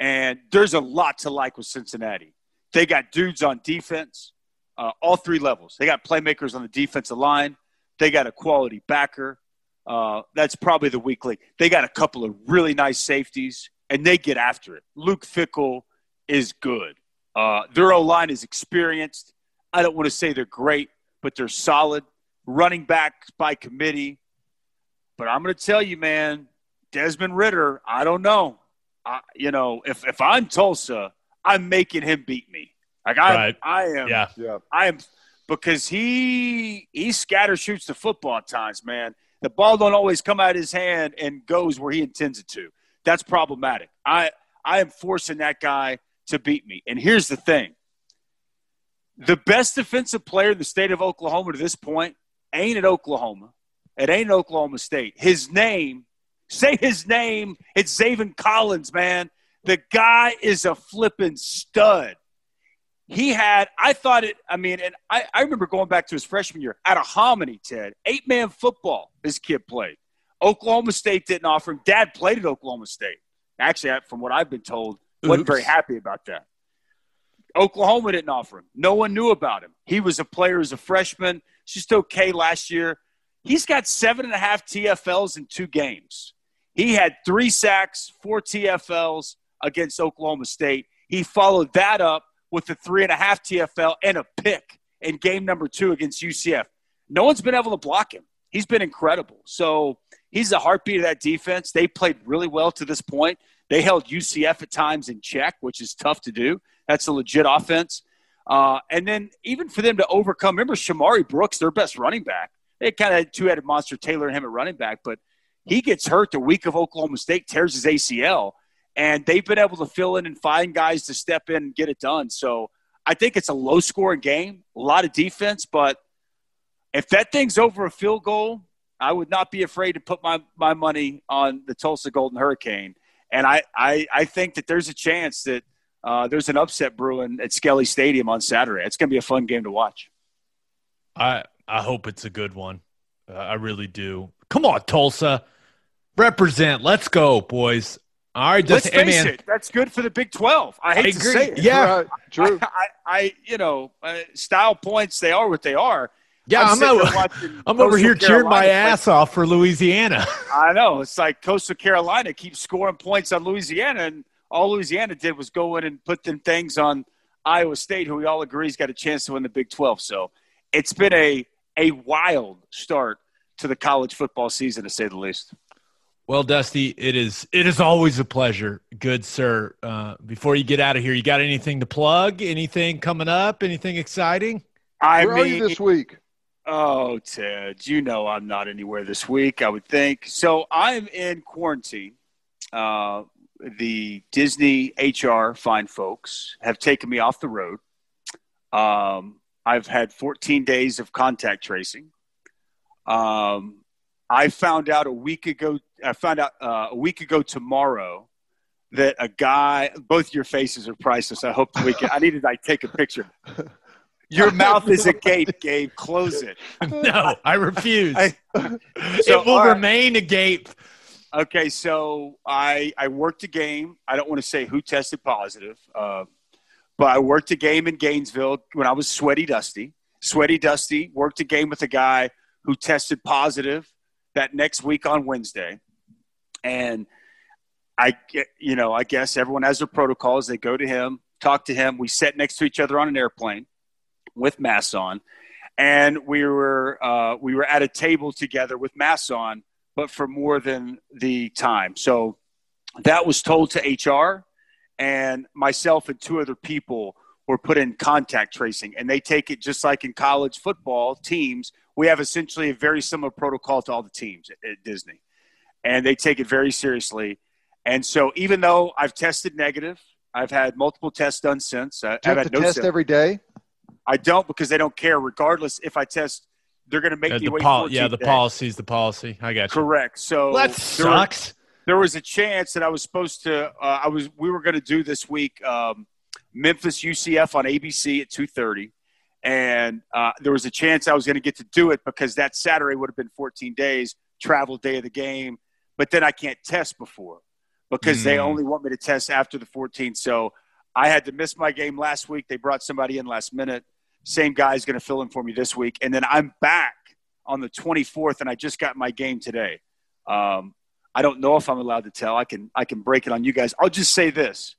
And there's a lot to like with Cincinnati. They got dudes on defense, uh, all three levels. They got playmakers on the defensive line. They got a quality backer. Uh, that's probably the weak link. They got a couple of really nice safeties, and they get after it. Luke Fickell is good. Uh, their O line is experienced. I don't want to say they're great, but they're solid. Running back by committee. But I'm going to tell you, man, Desmond Ridder, I don't know. I, you know, if, if I'm Tulsa, I'm making him beat me. Like I, Right. I am. Yeah. Yeah. I am because he he scatter shoots the football at times, man. The ball don't always come out of his hand and goes where he intends it to. That's problematic. I I am forcing that guy to beat me. And here's the thing. The best defensive player in the state of Oklahoma to this point ain't at Oklahoma. It ain't Oklahoma State. His name, say his name, it's Zaven Collins, man. The guy is a flippin' stud. He had i thought it i mean and I, I remember going back to his freshman year at a hominy ted. Eight man football this kid played. Oklahoma state didn't offer him. Dad played at oklahoma state. Actually from what i've been told wasn't very happy about that oklahoma didn't offer him no one knew about him he was a player as a freshman just okay last year he's got seven and a half tfls in two games he had three sacks four tfls against oklahoma state he followed that up with the three and a half TFL and a pick in game number two against UCF. No one's been able to block him. He's been incredible. So he's the heartbeat of that defense. They played really well to this point. They held UCF at times in check, which is tough to do. That's a legit offense. Uh, and then even for them to overcome, remember Shamari Brooks, their best running back. They kind of had two-headed monster Taylor and him at running back, but he gets hurt the week of Oklahoma State, tears his ACL and they've been able to fill in and find guys to step in and get it done. So I think it's a low scoring game, a lot of defense, but if that thing's over a field goal, I would not be afraid to put my, my money on the Tulsa Golden Hurricane. And I, I, I think that there's a chance that uh, there's an upset brewing at Skelly Stadium on Saturday. It's going to be a fun game to watch. I I hope it's a good one. Uh, I really do. Come on, Tulsa, represent. Let's go, boys. All right, Let's just hey, face man, it, that's good for the Big 12. I hate I to agree. say it. Yeah. Right. True. I, I, I you know, uh, style points, they are what they are. Yeah, I'm, sitting there over, I'm over Coastal here cheering my Carolina play- ass off for Louisiana. I know. It's like Coastal Carolina keeps scoring points on Louisiana, and all Louisiana did was go in and put them things on Iowa State, who we all agree has got a chance to win the Big 12. So it's been a, a wild start to the college football season, to say the least. Well, Dusty, it is it is always a pleasure, good sir. Uh, before you get out of here, you got anything to plug? Anything coming up? Anything exciting? I Where are mean, you this week? Oh, Ted, you know I'm not anywhere this week, I would think. So I'm in quarantine. Uh, the Disney HR fine folks have taken me off the road. Um, I've had 14 days of contact tracing. Um, I found out a week ago. I found out uh, a week ago tomorrow that a guy. Both your faces are priceless. I hope we can. I need to like take a picture. Your mouth is agape, Gabe. Close it. No, I refuse. I- it will all right. remain agape. Okay, so I I worked a game. I don't want to say who tested positive, uh, but I worked a game in Gainesville when I was sweaty Dusty. Sweaty Dusty worked a game with a guy who tested positive that next week on Wednesday, and I, you know, I guess everyone has their protocols. They go to him, talk to him. We sat next to each other on an airplane with masks on, and we were uh, we were at a table together with masks on, but for more than the time. So that was told to HR, and myself and two other people were put in contact tracing, and they take it just like in college football teams. We have essentially a very similar protocol to all the teams at, at Disney, and they take it very seriously. And so, even though I've tested negative, I've had multiple tests done since. I, Do you I've have had to no test symptoms. every day? I don't because they don't care. Regardless, if I test, they're going to make Uh, me the wait. pol- 14 yeah, the days. policy's the policy. I got you. Correct. So That there sucks. there was a chance that I was supposed to. Uh, I was. We were going to do this week um, Memphis UCF on ABC at two thirty, and uh, there was a chance I was going to get to do it because that Saturday would have been fourteen days travel day of the game. But then I can't test before because they Mm. only want me to test after the 14th. So I had to miss my game last week. They brought somebody in last minute. Same guy's going to fill in for me this week, and then I'm back on the 24th, and I just got my game today. Um, I don't know if I'm allowed to tell. I can I can break it on you guys. I'll just say this: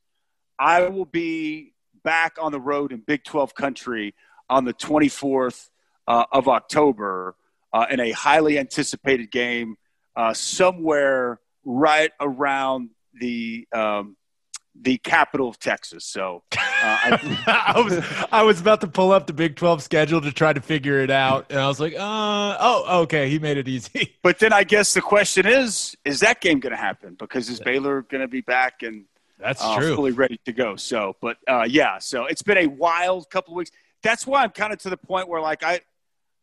I will be back on the road in Big 12 country on the 24th uh, of October uh, in a highly anticipated game uh, somewhere right around the um, the capital of Texas. So uh, I, I was I was about to pull up the Big 12 schedule to try to figure it out, and I was like, uh, oh, okay, he made it easy. But then I guess the question is: Is that game going to happen? Because is Baylor going to be back and That's uh, true. fully ready to go? So, but uh, yeah, so it's been a wild couple of weeks. That's why I'm kind of to the point where, like, I,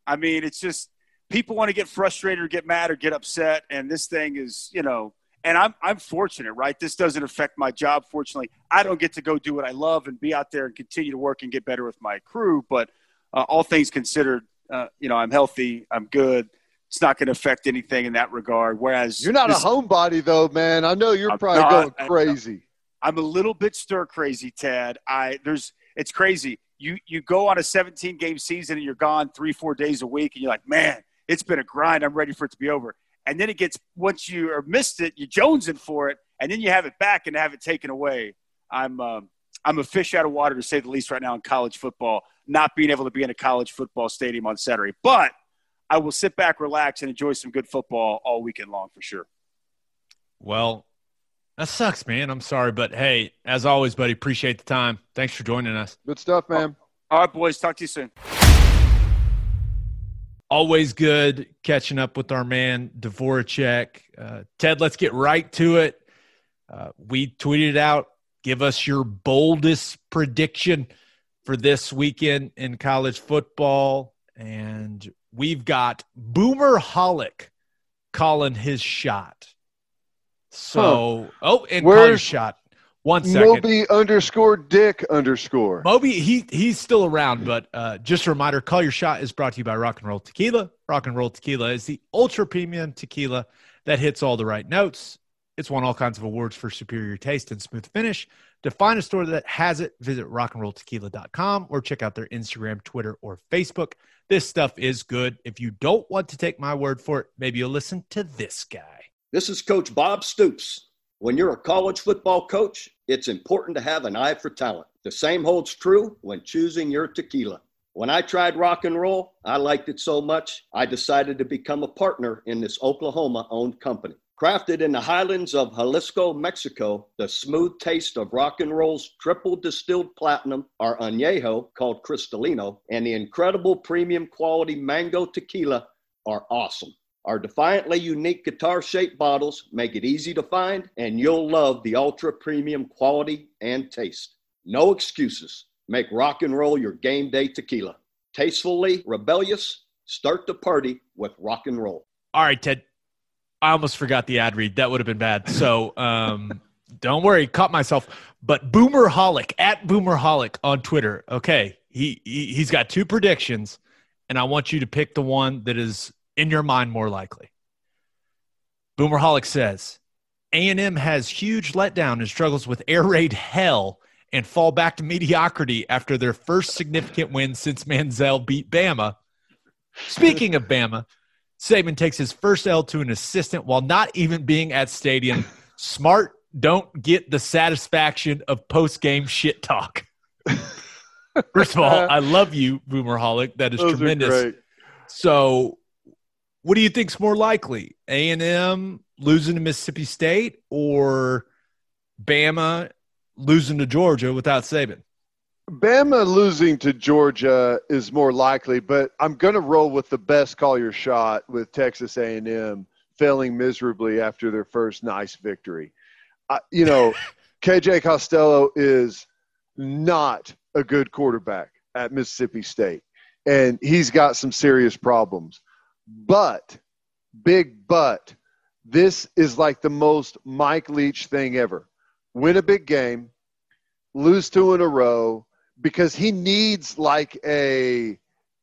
I mean, it's just people want to get frustrated or get mad or get upset, and this thing is, you know. And I'm I'm fortunate, right? This doesn't affect my job. Fortunately, I don't get to go do what I love and be out there and continue to work and get better with my crew. But uh, all things considered, uh, you know, I'm healthy. I'm good. It's not going to affect anything in that regard. Whereas You're not this- a homebody though, man. I know you're I'm probably not. going crazy. I'm a little bit stir crazy, Ted. I there's it's crazy. You you go on a 17 game season and you're gone three four days a week, and you're like, man, it's been a grind. I'm ready for it to be over. And then it gets once you are missed it, you jonesing for it, and then you have it back and have it taken away. I'm um, I'm a fish out of water to say the least right now in college football. Not being able to be in a college football stadium on Saturday, but I will sit back, relax, and enjoy some good football all weekend long for sure. Well, that sucks, man. I'm sorry, but hey, as always, buddy, appreciate the time. Thanks for joining us. Good stuff, man. All right, boys, talk to you soon. Always good catching up with our man Dvoracek. Uh, Ted, let's get right to it. Uh, we tweeted out, give us your boldest prediction for this weekend in college football, and we've got Boomerholic calling his shot. So, oh, and Where's shot. One second. Moby underscore Dick underscore. Moby, he he's still around, but uh, just a reminder: Call Your Shot is brought to you by Rock and Roll Tequila. Rock and Roll Tequila is the ultra premium tequila that hits all the right notes. It's won all kinds of awards for superior taste and smooth finish. To find a store that has it, visit rockandrolltequila.com or check out their Instagram, Twitter, or Facebook. This stuff is good. If you don't want to take my word for it, maybe you'll listen to this guy. This is Coach Bob Stoops. When you're a college football coach, it's important to have an eye for talent. The same holds true when choosing your tequila. When I tried rock and roll, I liked it so much, I decided to become a partner in this Oklahoma owned company. Crafted in the highlands of Jalisco, Mexico, the smooth taste of rock and roll's triple distilled platinum, our añejo called Cristalino, and the incredible premium quality mango tequila are awesome. Our defiantly unique guitar shaped bottles make it easy to find, and you'll love the ultra premium quality and taste. No excuses. Make rock and roll your game day tequila. Tastefully rebellious, start the party with rock and roll. All right, Ted. I almost forgot the ad read. That would have been bad. So um, don't worry, caught myself. But Boomerholic at Boomerholic on Twitter. Okay, he, he he's got two predictions, and I want you to pick the one that is in your mind more likely. Boomerholic says A&M has huge letdown and struggles with air raid hell and fall back to mediocrity after their first significant win since Manziel beat Bama. Speaking of Bama, Saban takes his first L to an assistant while not even being at stadium. Smart don't get the satisfaction of post game shit talk. First of all, I love you, Boomerholic. That is Those tremendous. So, what do you think's more likely? A and M losing to Mississippi State or Bama losing to Georgia without Saban? Bama losing to Georgia is more likely, but I'm going to roll with the best call your shot with Texas A&M failing miserably after their first nice victory. I, you know, KJ Costello is not a good quarterback at Mississippi State, and he's got some serious problems. But, big but, this is like the most Mike Leach thing ever. Win a big game, lose two in a row, because he needs like a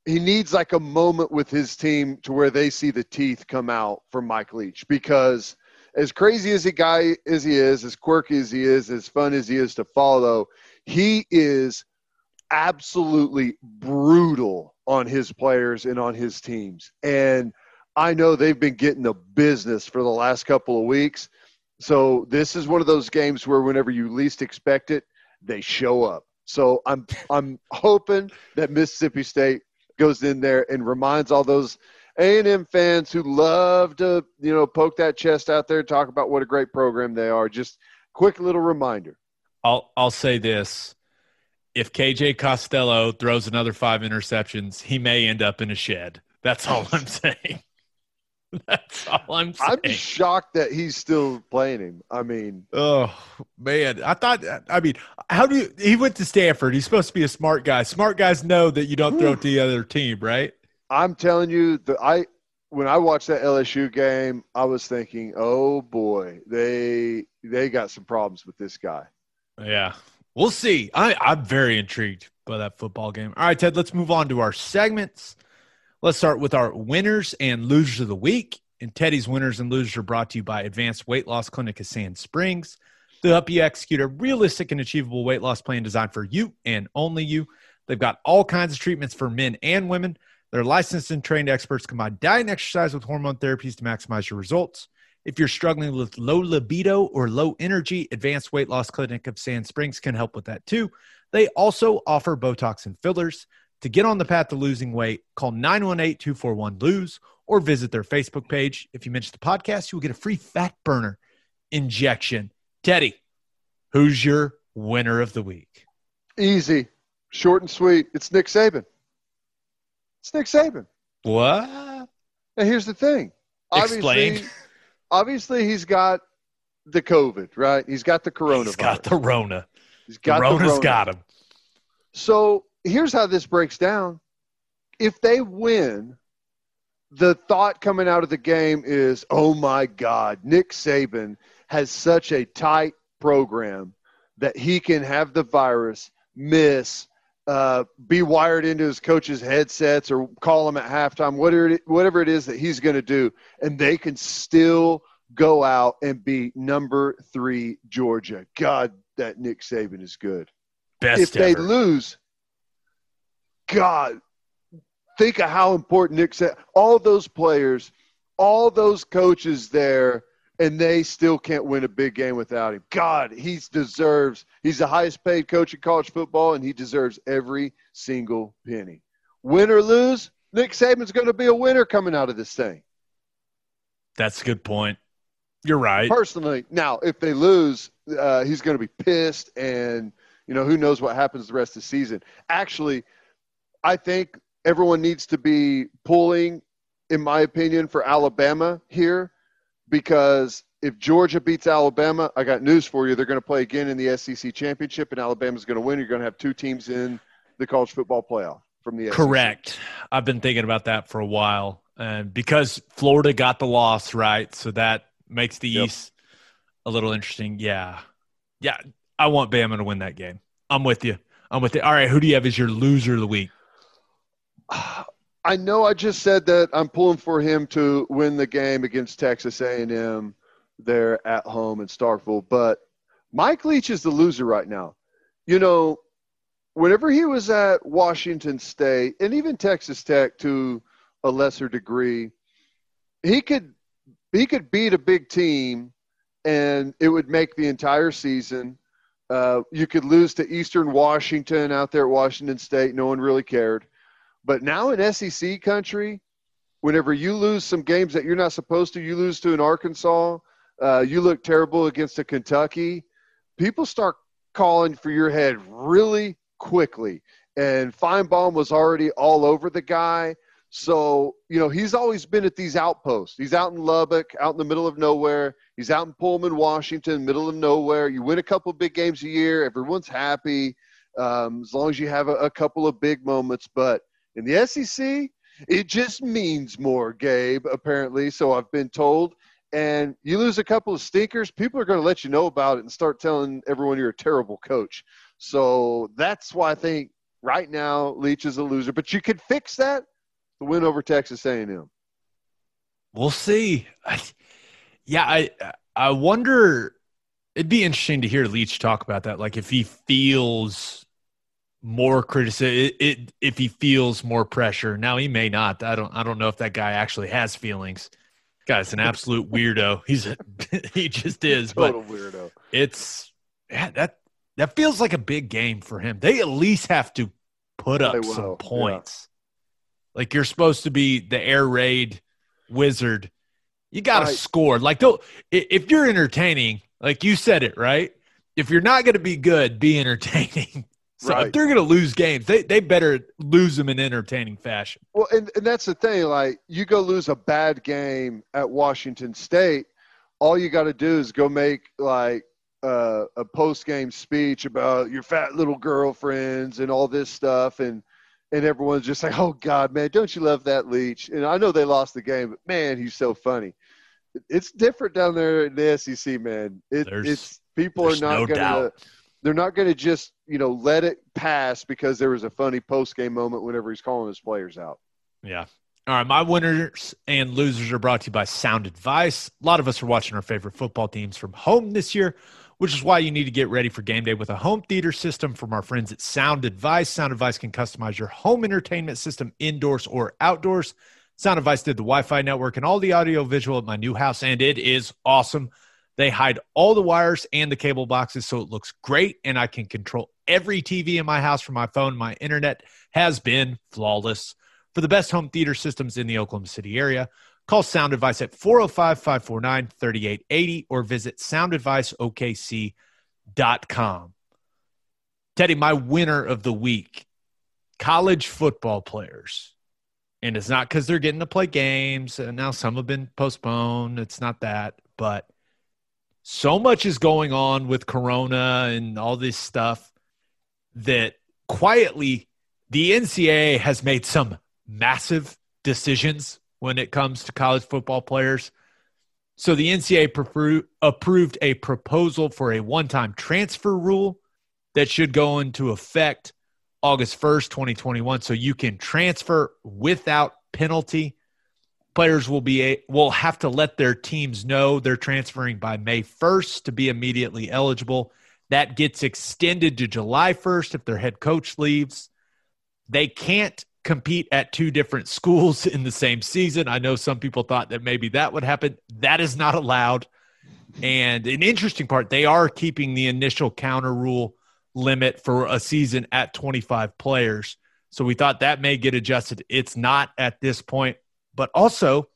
he needs like a moment with his team to where they see the teeth come out from Mike Leach because as crazy as a guy as he is, as quirky as he is, as fun as he is to follow, he is absolutely brutal on his players and on his teams. And I know they've been getting the business for the last couple of weeks. So this is one of those games where whenever you least expect it, they show up. So I'm I'm hoping that Mississippi State goes in there and reminds all those A&M fans who love to, you know, poke that chest out there, talk about what a great program they are. Just quick little reminder. I'll I'll say this. If KJ Costello throws another five interceptions, he may end up in a shed. That's all I'm saying. That's all I'm saying. I'm shocked that he's still playing him. I mean, Oh man, I thought. I mean, how do you? He went to Stanford. He's supposed to be a smart guy. Smart guys know that you don't throw it to the other team, right? I'm telling you that I when I watched that LSU game, I was thinking, "Oh boy, they they got some problems with this guy." Yeah, we'll see. I, I'm very intrigued by that football game. All right, Ted. Let's move on to our segments. Let's start with our winners and losers of the week. And Teddy's winners and losers are brought to you by Advanced Weight Loss Clinic of Sand Springs. They'll help you execute a realistic and achievable weight loss plan designed for you and only you. They've got all kinds of treatments for men and women. Their licensed and trained experts combine diet and exercise with hormone therapies to maximize your results. If you're struggling with low libido or low energy, Advanced Weight Loss Clinic of Sand Springs can help with that too. They also offer Botox and fillers. To get on the path to losing weight, call 918 241 Lose or visit their Facebook page. If you mention the podcast, you will get a free fat burner injection. Teddy, who's your winner of the week? Easy, short and sweet. It's Nick Saban. It's Nick Saban. What? And here's the thing. Explain. Obviously, obviously he's got the COVID, right? He's got the coronavirus. He's got the Rona. He's The got the Rona's Rona. got him. So here's how this breaks down. If they win, the thought coming out of the game is, oh my God, Nick Saban has such a tight program that he can have the virus, miss, uh, be wired into his coach's headsets or call him at halftime, whatever it, whatever it is that he's going to do, and they can still go out and be number three Georgia. God, that Nick Saban is good Best if they lose, God, think of how important Nick said. All those players, all those coaches there, and they still can't win a big game without him. God, he deserves. He's the highest paid coach in college football, and he deserves every single penny. Win or lose, Nick Saban's going to be a winner coming out of this thing. That's a good point. You're right. Personally, now if they lose, uh, he's going to be pissed, and you know who knows what happens the rest of the season. Actually, I think everyone needs to be pulling, in my opinion, for Alabama here, because if Georgia beats Alabama, I got news for you. They're going to play again in the SEC championship, and Alabama's going to win. You're going to have two teams in the college football playoff from the SEC. Correct. I've been thinking about that for a while. And because Florida got the loss, right? So that makes the Yep. East a little interesting. Yeah. Yeah. I want Bama to win that game. I'm with you. I'm with you. All right. Who do you have as your loser of the week? I know I just said that I'm pulling for him to win the game against Texas A&M there at home in Starkville, but Mike Leach is the loser right now. you know, whenever he was at Washington State and even Texas Tech to a lesser degree, he could he could beat a big team and it would make the entire season. Uh, you could lose to Eastern Washington out there at Washington State. No one really cared. But now in SEC country, whenever you lose some games that you're not supposed to, you lose to an Arkansas, uh, you look terrible against a Kentucky, people start calling for your head really quickly. And Finebaum was already all over the guy. So, you know, he's always been at these outposts. He's out in Lubbock, out in the middle of nowhere. He's out in Pullman, Washington, middle of nowhere. You win a couple big games a year, everyone's happy um, as long as you have a, a couple of big moments. But in the SEC, it just means more, Gabe, apparently. So I've been told. And you lose a couple of stinkers, people are going to let you know about it and start telling everyone you're a terrible coach. So that's why I think right now Leach is a loser. But you could fix that the win over Texas A&M. We'll see. I, yeah, I I wonder. It'd be interesting to hear Leach talk about that. Like if he feels more criticism, it, it, if he feels more pressure. Now he may not. I don't. I don't know if that guy actually has feelings. Guy's an absolute weirdo. He's a, he just is. Total but weirdo. it's yeah, that that feels like a big game for him. They at least have to put up some points. Like you're supposed to be the air raid wizard. You got to Right. score. Like though, if you're entertaining, like you said it right. If you're not going to be good, be entertaining. So if they're going to lose games, they they better lose them in entertaining fashion. Well, and, and that's the thing. Like, you go lose a bad game at Washington State, all you got to do is go make like uh, a post game speech about your fat little girlfriends and all this stuff, and and everyone's just like, "Oh God, man, don't you love that Leach?" And I know they lost the game, but man, he's so funny. It's different down there in the SEC, man. It, There's- it's people are not no gonna doubt. They're not going to just you know let it pass because there was a funny post game moment whenever he's calling his players out. Yeah. All right. My winners and losers are brought to you by Sound Advice. A lot of us are watching our favorite football teams from home this year, which is why you need to get ready for game day with a home theater system from our friends at Sound Advice. Sound Advice can customize your home entertainment system indoors or outdoors. Sound Advice did the Wi Fi network and all the audio visual at my new house, and it is awesome. They hide all the wires and the cable boxes so it looks great, and I can control every TV in my house from my phone. My internet has been flawless. For the best home theater systems in the Oklahoma City area, call Sound Advice at 405 549 3880 or visit soundadviceokc.com. Teddy, my winner of the week college football players. And it's not because they're getting to play games, and now some have been postponed. It's not that, but so much is going on with Corona and all this stuff that quietly the NCAA has made some massive decisions when it comes to college football players. So the NCAA approved a proposal for a one time transfer rule that should go into effect August 1st, 2021. So you can transfer without penalty. Players will be will have to let their teams know they're transferring by May 1st to be immediately eligible. That gets extended to July 1st if their head coach leaves. They can't compete at two different schools in the same season. I know some people thought that maybe that would happen. That is not allowed. And an interesting part, they are keeping the initial counter rule limit for a season at 25 players. So we thought that may get adjusted. It's not at this point. But also,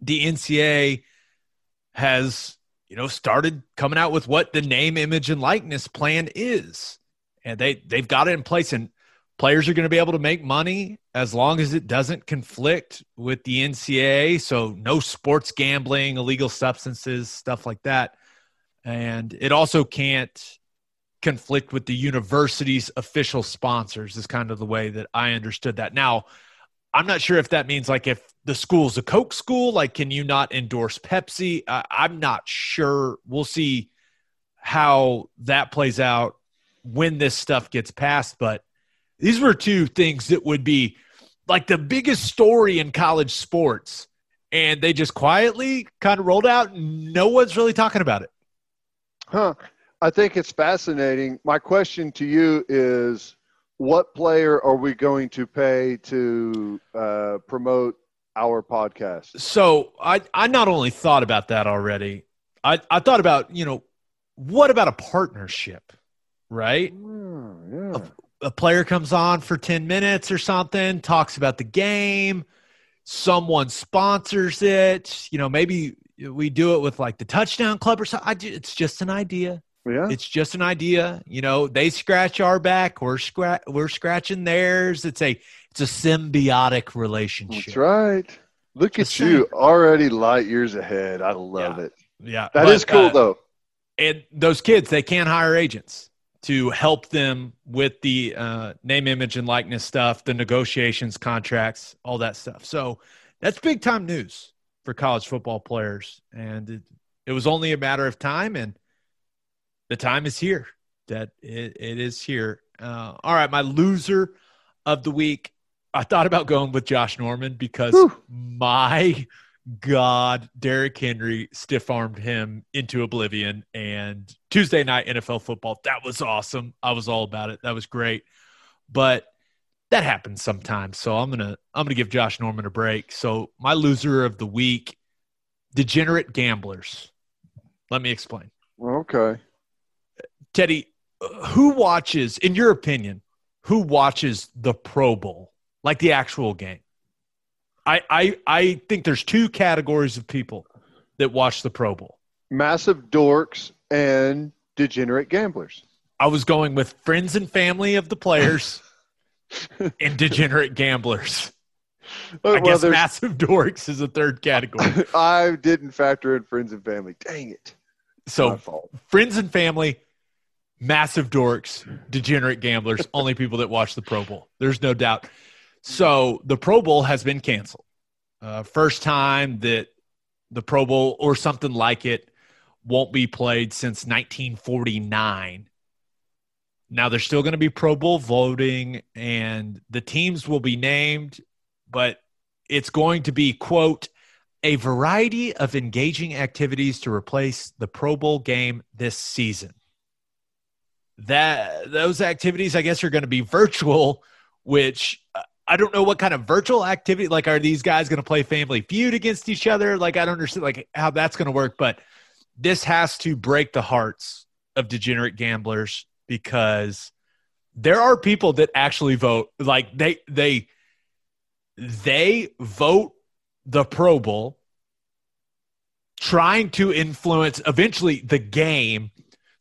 the NCAA has, you know, started coming out with what the name, image, and likeness plan is. And they they've got it in place and players are going to be able to make money as long as it doesn't conflict with the NCAA. So no sports gambling, illegal substances, stuff like that. And it also can't conflict with the university's official sponsors is kind of the way that I understood that. Now, I'm not sure if that means like if the school's a Coke school, like can you not endorse Pepsi? I'm not sure. We'll see how that plays out when this stuff gets passed. But these were two things that would be like the biggest story in college sports. And they just quietly kind of rolled out. No one's really talking about it. Huh. I think it's fascinating. My question to you is what player are we going to pay to uh, promote our podcast? So I, I not only thought about that already, I, I thought about, you know, what about a partnership, right? Hmm, yeah. A player comes on for 10 minutes or something, talks about the game, someone sponsors it, you know, maybe we do it with like the touchdown club or something. I it's just an idea. Yeah. It's just an idea. You know, they scratch our back, we're scra- we're scratching theirs. It's a it's a symbiotic relationship. That's right. Look at you already light years ahead. I love Yeah. it. Yeah, That but, is cool, uh, though. and those kids they can't hire agents to help them with the uh, name image and likeness stuff the negotiations contracts all that stuff so that's big time news for college football players and it, it was only a matter of time and the time is here that it, it is here uh, all right my loser of the week i thought about going with josh norman because Whew. my God, Derrick Henry stiff armed him into oblivion. And Tuesday night NFL football, that was awesome. I was all about it. That was great. But that happens sometimes. So I'm gonna I'm gonna give Josh Norman a break. So my loser of the week, degenerate gamblers. Let me explain. Okay. Teddy, uh, who watches, in your opinion, who watches the Pro Bowl, like the actual game? I, I, I think there's two categories of people that watch the Pro Bowl. Massive dorks and degenerate gamblers. I was going with friends and family of the players and degenerate gamblers. I Uh, well, guess massive dorks is a third category. I didn't factor in friends and family. Dang it. So friends and family, massive dorks, degenerate gamblers, only people that watch the Pro Bowl. There's no doubt. So the Pro Bowl has been canceled. Uh, first time that the Pro Bowl or something like it won't be played since 1949. Now there's still going to be Pro Bowl voting and the teams will be named, but it's going to be, quote, a variety of engaging activities to replace the Pro Bowl game this season. That those activities, I guess, are going to be virtual, which I don't know what kind of virtual activity. Like, are these guys going to play Family Feud against each other? Like, I don't understand like how that's going to work. But this has to break the hearts of degenerate gamblers because there are people that actually vote. Like they they they vote the Pro Bowl, trying to influence eventually the game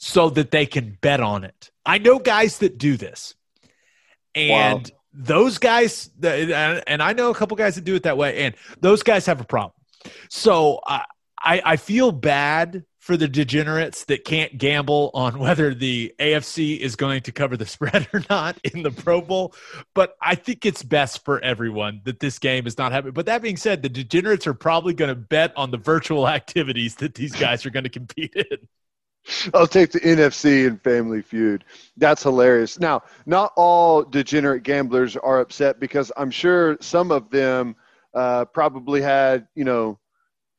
so that they can bet on it. I know guys that do this. And Wow. those guys, and I know a couple guys that do it that way, and those guys have a problem. So I, I, I feel bad for the degenerates that can't gamble on whether the AFC is going to cover the spread or not in the Pro Bowl. But I think it's best for everyone that this game is not happening. But that being said, the degenerates are probably going to bet on the virtual activities that these guys are going to compete in. I'll take the NFC and Family Feud. That's hilarious. Now, not all degenerate gamblers are upset because I'm sure some of them uh, probably had, you know,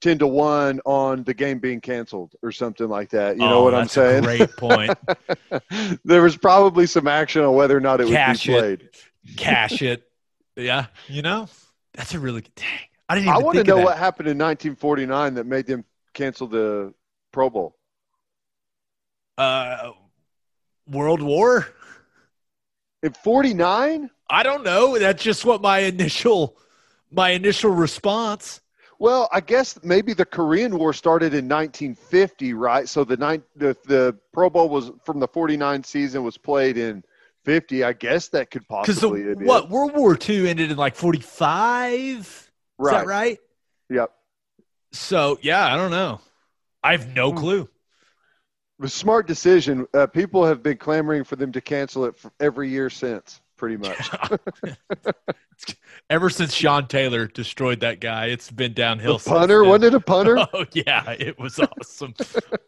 10 to 1 on the game being canceled or something like that. You know Oh, what I'm that's a saying? Great point. there was probably some action on whether or not it would Cash be it. played. Cash it. Yeah, you know, that's a really good. Dang, I didn't I even want to know what happened in 1949 that made them cancel the Pro Bowl. Uh, World War. In 49? I don't know. That's just what my initial my initial response. Well, I guess maybe the Korean War started in 1950, right? So the nine, the, the Pro Bowl was from the 49 season was played in 50. I guess that could the possibly be what. World War II ended in like forty five. Is right? that right? Yep. So yeah, I don't know. I have no Hmm. clue. It was a smart decision. Uh, people have been clamoring for them to cancel it for every year since, pretty much. Ever since Sean Taylor destroyed that guy, it's been downhill. the punter, wasn't it a punter? Oh yeah, it was awesome.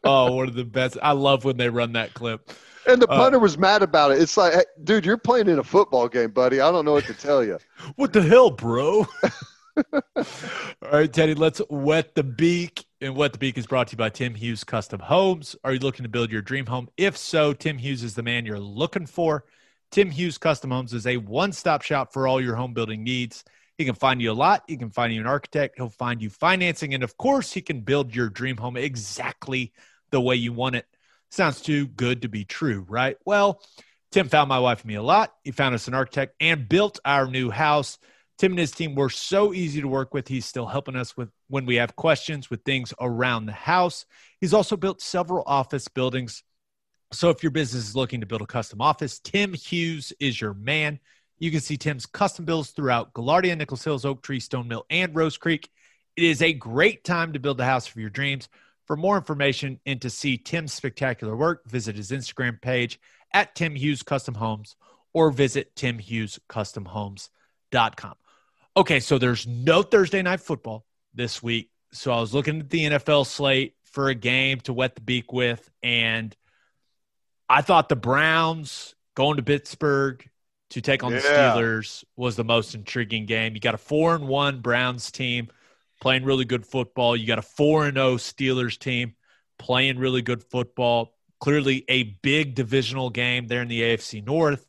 oh, one of the best. I love when they run that clip. And the Uh, punter was mad about it. It's like, hey, dude, you're playing in a football game, buddy. I don't know what to tell you. What the hell, bro? All right, Teddy, let's wet the beak. And Wet the Beak is brought to you by Tim Hughes Custom Homes. Are you looking to build your dream home? If so, Tim Hughes is the man you're looking for. Tim Hughes Custom Homes is a one stop shop for all your home building needs. He can find you a lot, he can find you an architect, he'll find you financing, and of course, he can build your dream home exactly the way you want it. Sounds too good to be true, right? Well, Tim found my wife and me a lot. He found us an architect and built our new house. Tim and his team were so easy to work with. He's still helping us with when we have questions with things around the house. He's also built several office buildings. So if your business is looking to build a custom office, Tim Hughes is your man. You can see Tim's custom builds throughout Gaillardia, Nichols Hills, Oak Tree, Stone Mill, and Rose Creek. It is a great time to build the house for your dreams. For more information and to see Tim's spectacular work, visit his Instagram page at Tim Hughes Custom Homes or visit timhughescustomhomes.com. Okay, so there's no Thursday night football this week. So I was looking at the NFL slate for a game to wet the beak with, and I thought the Browns going to Pittsburgh to take on the Steelers was the most intriguing game. You got a four and one Browns team playing really good football. You got a four and zero Steelers team playing really good football. Clearly, a big divisional game there in the AFC North.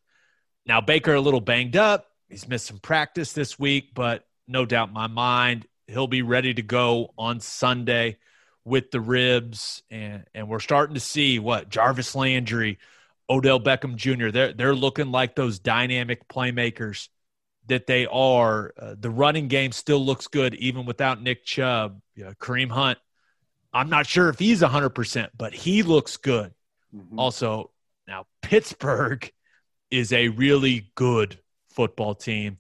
Now Baker a little banged up. He's missed some practice this week, but no doubt in my mind he'll be ready to go on Sunday with the ribs. And and we're starting to see what Jarvis Landry, Odell Beckham Jr. They're they're looking like those dynamic playmakers that they are. Uh, the running game still looks good even without Nick Chubb. You know, Kareem Hunt. I'm not sure if he's 100%, but he looks good. Mhm. Also, now Pittsburgh is a really good football team.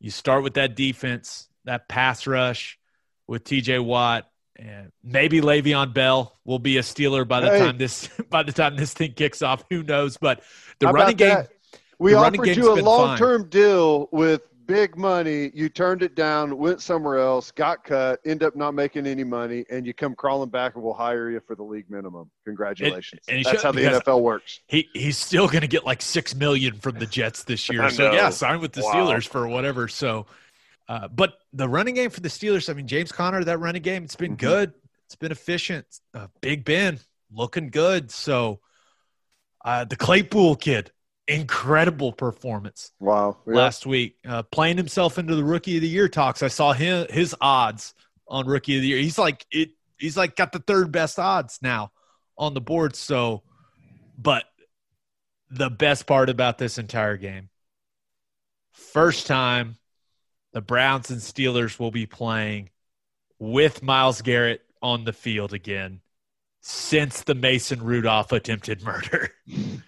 You start with that defense, that pass rush with TJ Watt, and maybe Le'Veon Bell will be a Steeler by the Hey. time this by the time this thing kicks off. Who knows? But the How running game, that? We offered you a long-term deal with big money. You turned it down, went somewhere else, got cut, end up not making any money, and you come crawling back and we'll hire you for the league minimum. Congratulations. and he That's should- how the NFL works. he he's still going to get like six million from the Jets this year. So yeah, sign with the Wow. Steelers for whatever. So, uh, but the running game for the Steelers, I mean, James Conner, that running game, it's been Mhm. good. It's been efficient. Uh, Big Ben looking good. So, uh, the Claypool kid, incredible performance Wow. Yeah. last week, uh, playing himself into the Rookie of the Year talks. I saw him his odds on Rookie of the Year. He's like it. He's like got the third best odds now on the board. So, but the best part about this entire game, first time the Browns and Steelers will be playing with Myles Garrett on the field again since the Mason Rudolph attempted murder.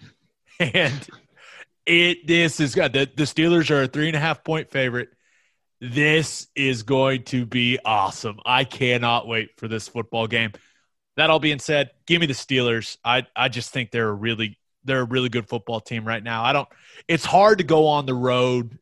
and it this is good. The, the Steelers are a three and a half point favorite. This is going to be awesome. I cannot wait for this football game. That all being said, give me the Steelers. I I just think they're a really they're a really good football team right now. I don't. It's hard to go on the road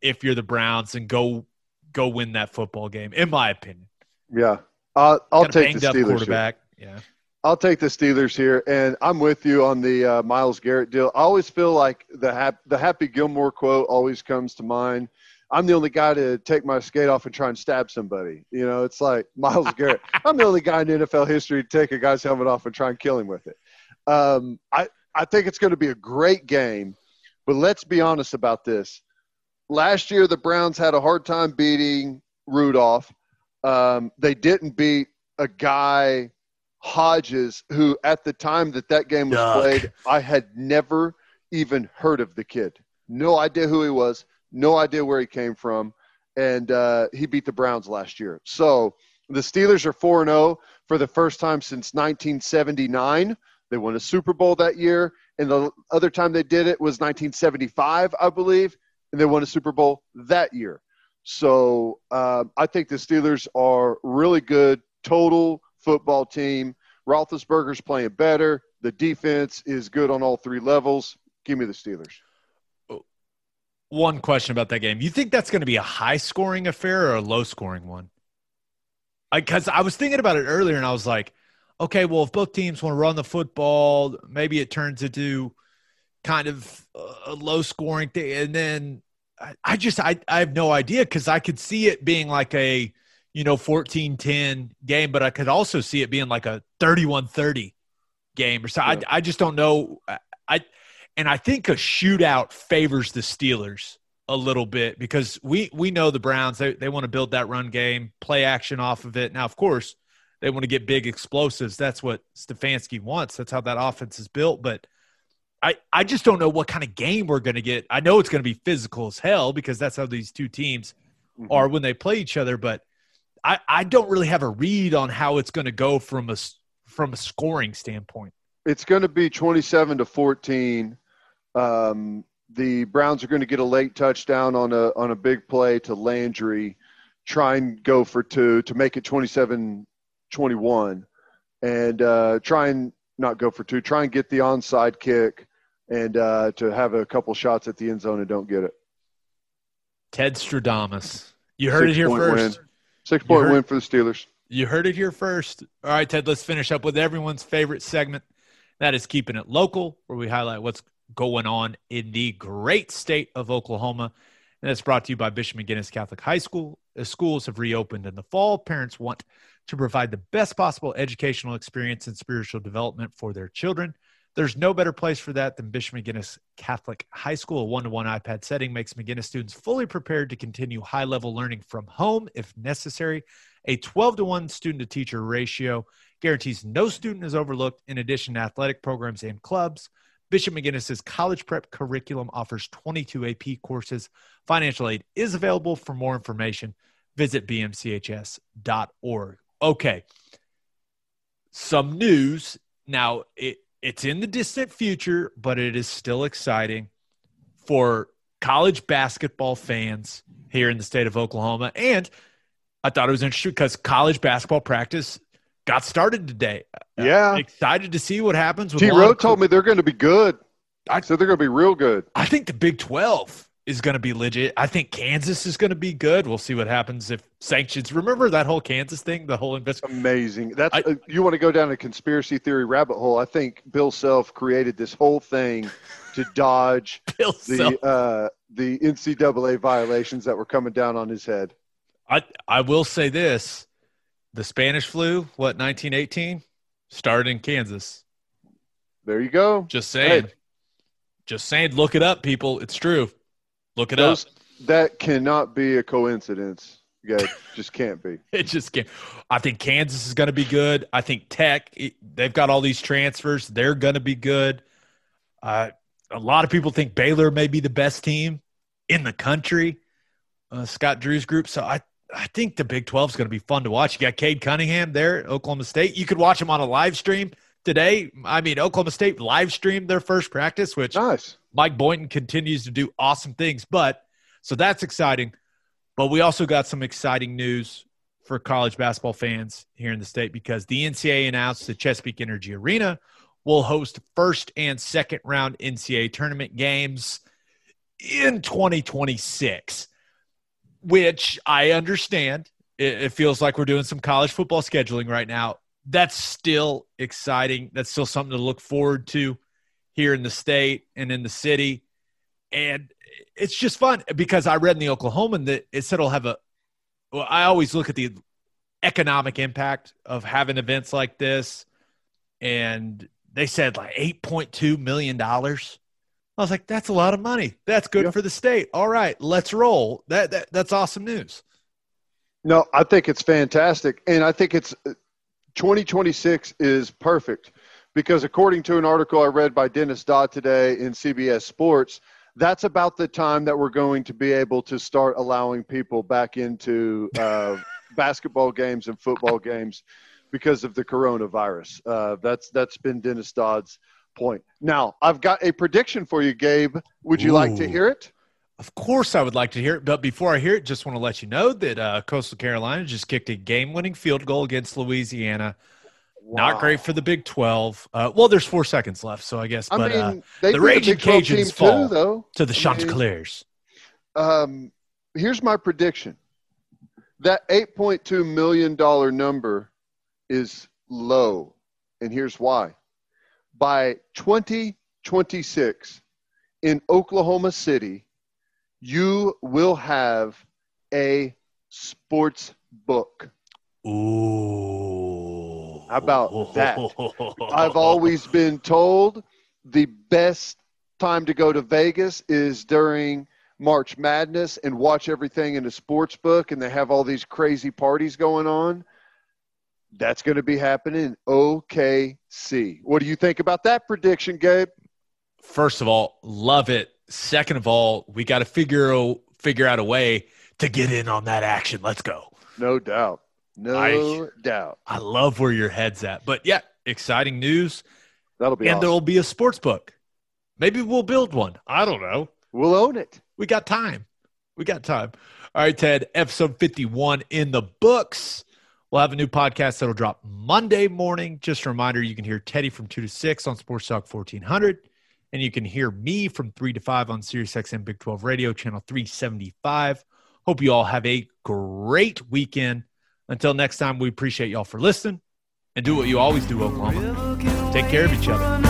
if you're the Browns and go go win that football game, in my opinion. Yeah. Uh, I'll take the Steelers. Here. quarterback. Yeah. I'll take the Steelers here, and I'm with you on the uh, Myles Garrett deal. I always feel like the hap- the Happy Gilmore quote always comes to mind. I'm the only guy to take my skate off and try and stab somebody. You know, it's like Myles Garrett. I'm the only guy in NFL history to take a guy's helmet off and try and kill him with it. Um, I I think it's going to be a great game, but let's be honest about this. Last year, the Browns had a hard time beating Rudolph. Um, they didn't beat a guy Hodges, who at the time that that game was Yuck. played, I had never even heard of the kid. No idea who he was, no idea where he came from, and uh, he beat the Browns last year. So the Steelers are four and zero for the first time since 1979. They won a Super Bowl that year, and the other time they did it was 1975, I believe, and they won a Super Bowl that year. So um, I think the Steelers are really good total football team. Roethlisberger's playing better. The defense is good on all three levels. Give me the Steelers. One question about that game. You think that's going to be a high scoring affair or a low scoring one? Because I, was thinking about it earlier and I was like, okay, well, if both teams want to run the football, maybe it turns into kind of a low scoring thing. And then I, I just I, I have no idea because I could see it being like a you know 14-10 game, but I could also see it being like a 31-30 game or so. Yeah. I, I just don't know. I and I think a shootout favors the Steelers a little bit because we we know the Browns they they want to build that run game, play action off of it. Now, of course, they want to get big explosives. That's what Stefanski wants. That's how that offense is built. But I I just don't know what kind of game we're going to get. I know it's going to be physical as hell because that's how these two teams mm-hmm. are when they play each other. But I I don't really have a read on how it's going to go from a from a scoring standpoint. It's going to be twenty seven to fourteen. Um, the Browns are going to get a late touchdown on a on a big play to Landry, try and go for two to make it 27-21, and uh, try and not go for two, try and get the onside kick, and uh, to have a couple shots at the end zone and don't get it. Ted Stradamus, you heard Six it here first. Win. Six point heard, win for the Steelers. You heard it here first. All right, Ted. Let's finish up with everyone's favorite segment. That is keeping it local, where we highlight what's going on in the great state of Oklahoma. And that's brought to you by Bishop McGuinness Catholic High School. As schools have reopened in the fall, parents want to provide the best possible educational experience and spiritual development for their children. There's no better place for that than Bishop McGuinness Catholic High School. A one to one iPad setting makes McGuinness students fully prepared to continue high level learning from home if necessary. A 12 to 1 student to teacher ratio guarantees no student is overlooked, in addition to athletic programs and clubs. Bishop McGuinness's college prep curriculum offers 22 AP courses. Financial aid is available. For more information, visit bmchs.org. Okay. Some news. Now, it, it's in the distant future, but it is still exciting for college basketball fans here in the state of Oklahoma. And I thought it was interesting because college basketball practice got started today. Yeah. Uh, excited to see what happens. T Rowe told me they're going to be good. I said they're going to be real good. I think the Big 12 is going to be legit. I think Kansas is going to be good. We'll see what happens if sanctions. Remember that whole Kansas thing, the whole investment. Amazing. That's I, uh, you want to go down a conspiracy theory rabbit hole. I think Bill Self created this whole thing to dodge the uh, the NCAA violations that were coming down on his head. I I will say this the Spanish flu, what, 1918, started in Kansas. There you go. Just saying. Hey. Just saying. Look it up, people. It's true. Look it Those, up. That cannot be a coincidence. Yeah, just can't be. it just can't. I think Kansas is going to be good. I think Tech, they've got all these transfers. They're going to be good. Uh, a lot of people think Baylor may be the best team in the country. Uh, Scott Drew's group. So I, I think the Big 12 is going to be fun to watch. You got Cade Cunningham there at Oklahoma State. You could watch him on a live stream today. I mean, Oklahoma State live streamed their first practice, which nice. Mike Boynton continues to do awesome things. But so that's exciting. But we also got some exciting news for college basketball fans here in the state because the NCAA announced the Chesapeake Energy Arena will host first and second round NCAA tournament games in 2026 which I understand. It, feels like we're doing some college football scheduling right now. That's still exciting. That's still something to look forward to here in the state and in the city. And it's just fun because I read in the Oklahoman that it said it'll have a. Well, I always look at the economic impact of having events like this, and they said like eight point two million dollars I was like, that's a lot of money. That's good for the state. All right, let's roll. That, that that's awesome news. No, I think it's fantastic, and I think it's 2026 is perfect because according to an article I read by Dennis Dodd today in CBS Sports, that's about the time that we're going to be able to start allowing people back into uh, basketball games and football games because of the coronavirus. Uh, that's that's been Dennis Dodd's point. Now, I've got a prediction for you, Gabe. Would you Ooh. like to hear it? Of course, I would like to hear it. But before I hear it, just want to let you know that uh, Coastal Carolina just kicked a game winning field goal against Louisiana. Wow. Not great for the Big 12. Uh, well, there's four seconds left, so I guess. But mean, uh, the Raging Cajuns fall too, though. to the Chanticleers. Um, here's my prediction that $8.2 million number is low. And here's why by 2026 in Oklahoma City, you will have a sports book. Ooh. How about that? I've always been told the best time to go to Vegas is during March Madness and watch everything in a sports book, and they have all these crazy parties going on. That's going to be happening in OKC. What do you think about that prediction, Gabe? First of all, love it. Second of all, we got to figure figure out a way to get in on that action. Let's go. No doubt. No I- doubt. I love where your head's at. But yeah, exciting news. That'll be and awesome. there'll be a sports book. Maybe we'll build one. I don't know. We'll own it. We got time. We got time. All right, Ted, episode 51 in the books. We'll have a new podcast that'll drop Monday morning. Just a reminder, you can hear Teddy from 2 to 6 on Sports Talk 1400. And you can hear me from 3 to 5 on SiriusXM Big 12 Radio, channel 375. Hope you all have a great weekend. Until next time, we appreciate y'all for listening and do what you always do, Oklahoma. Take care of each other.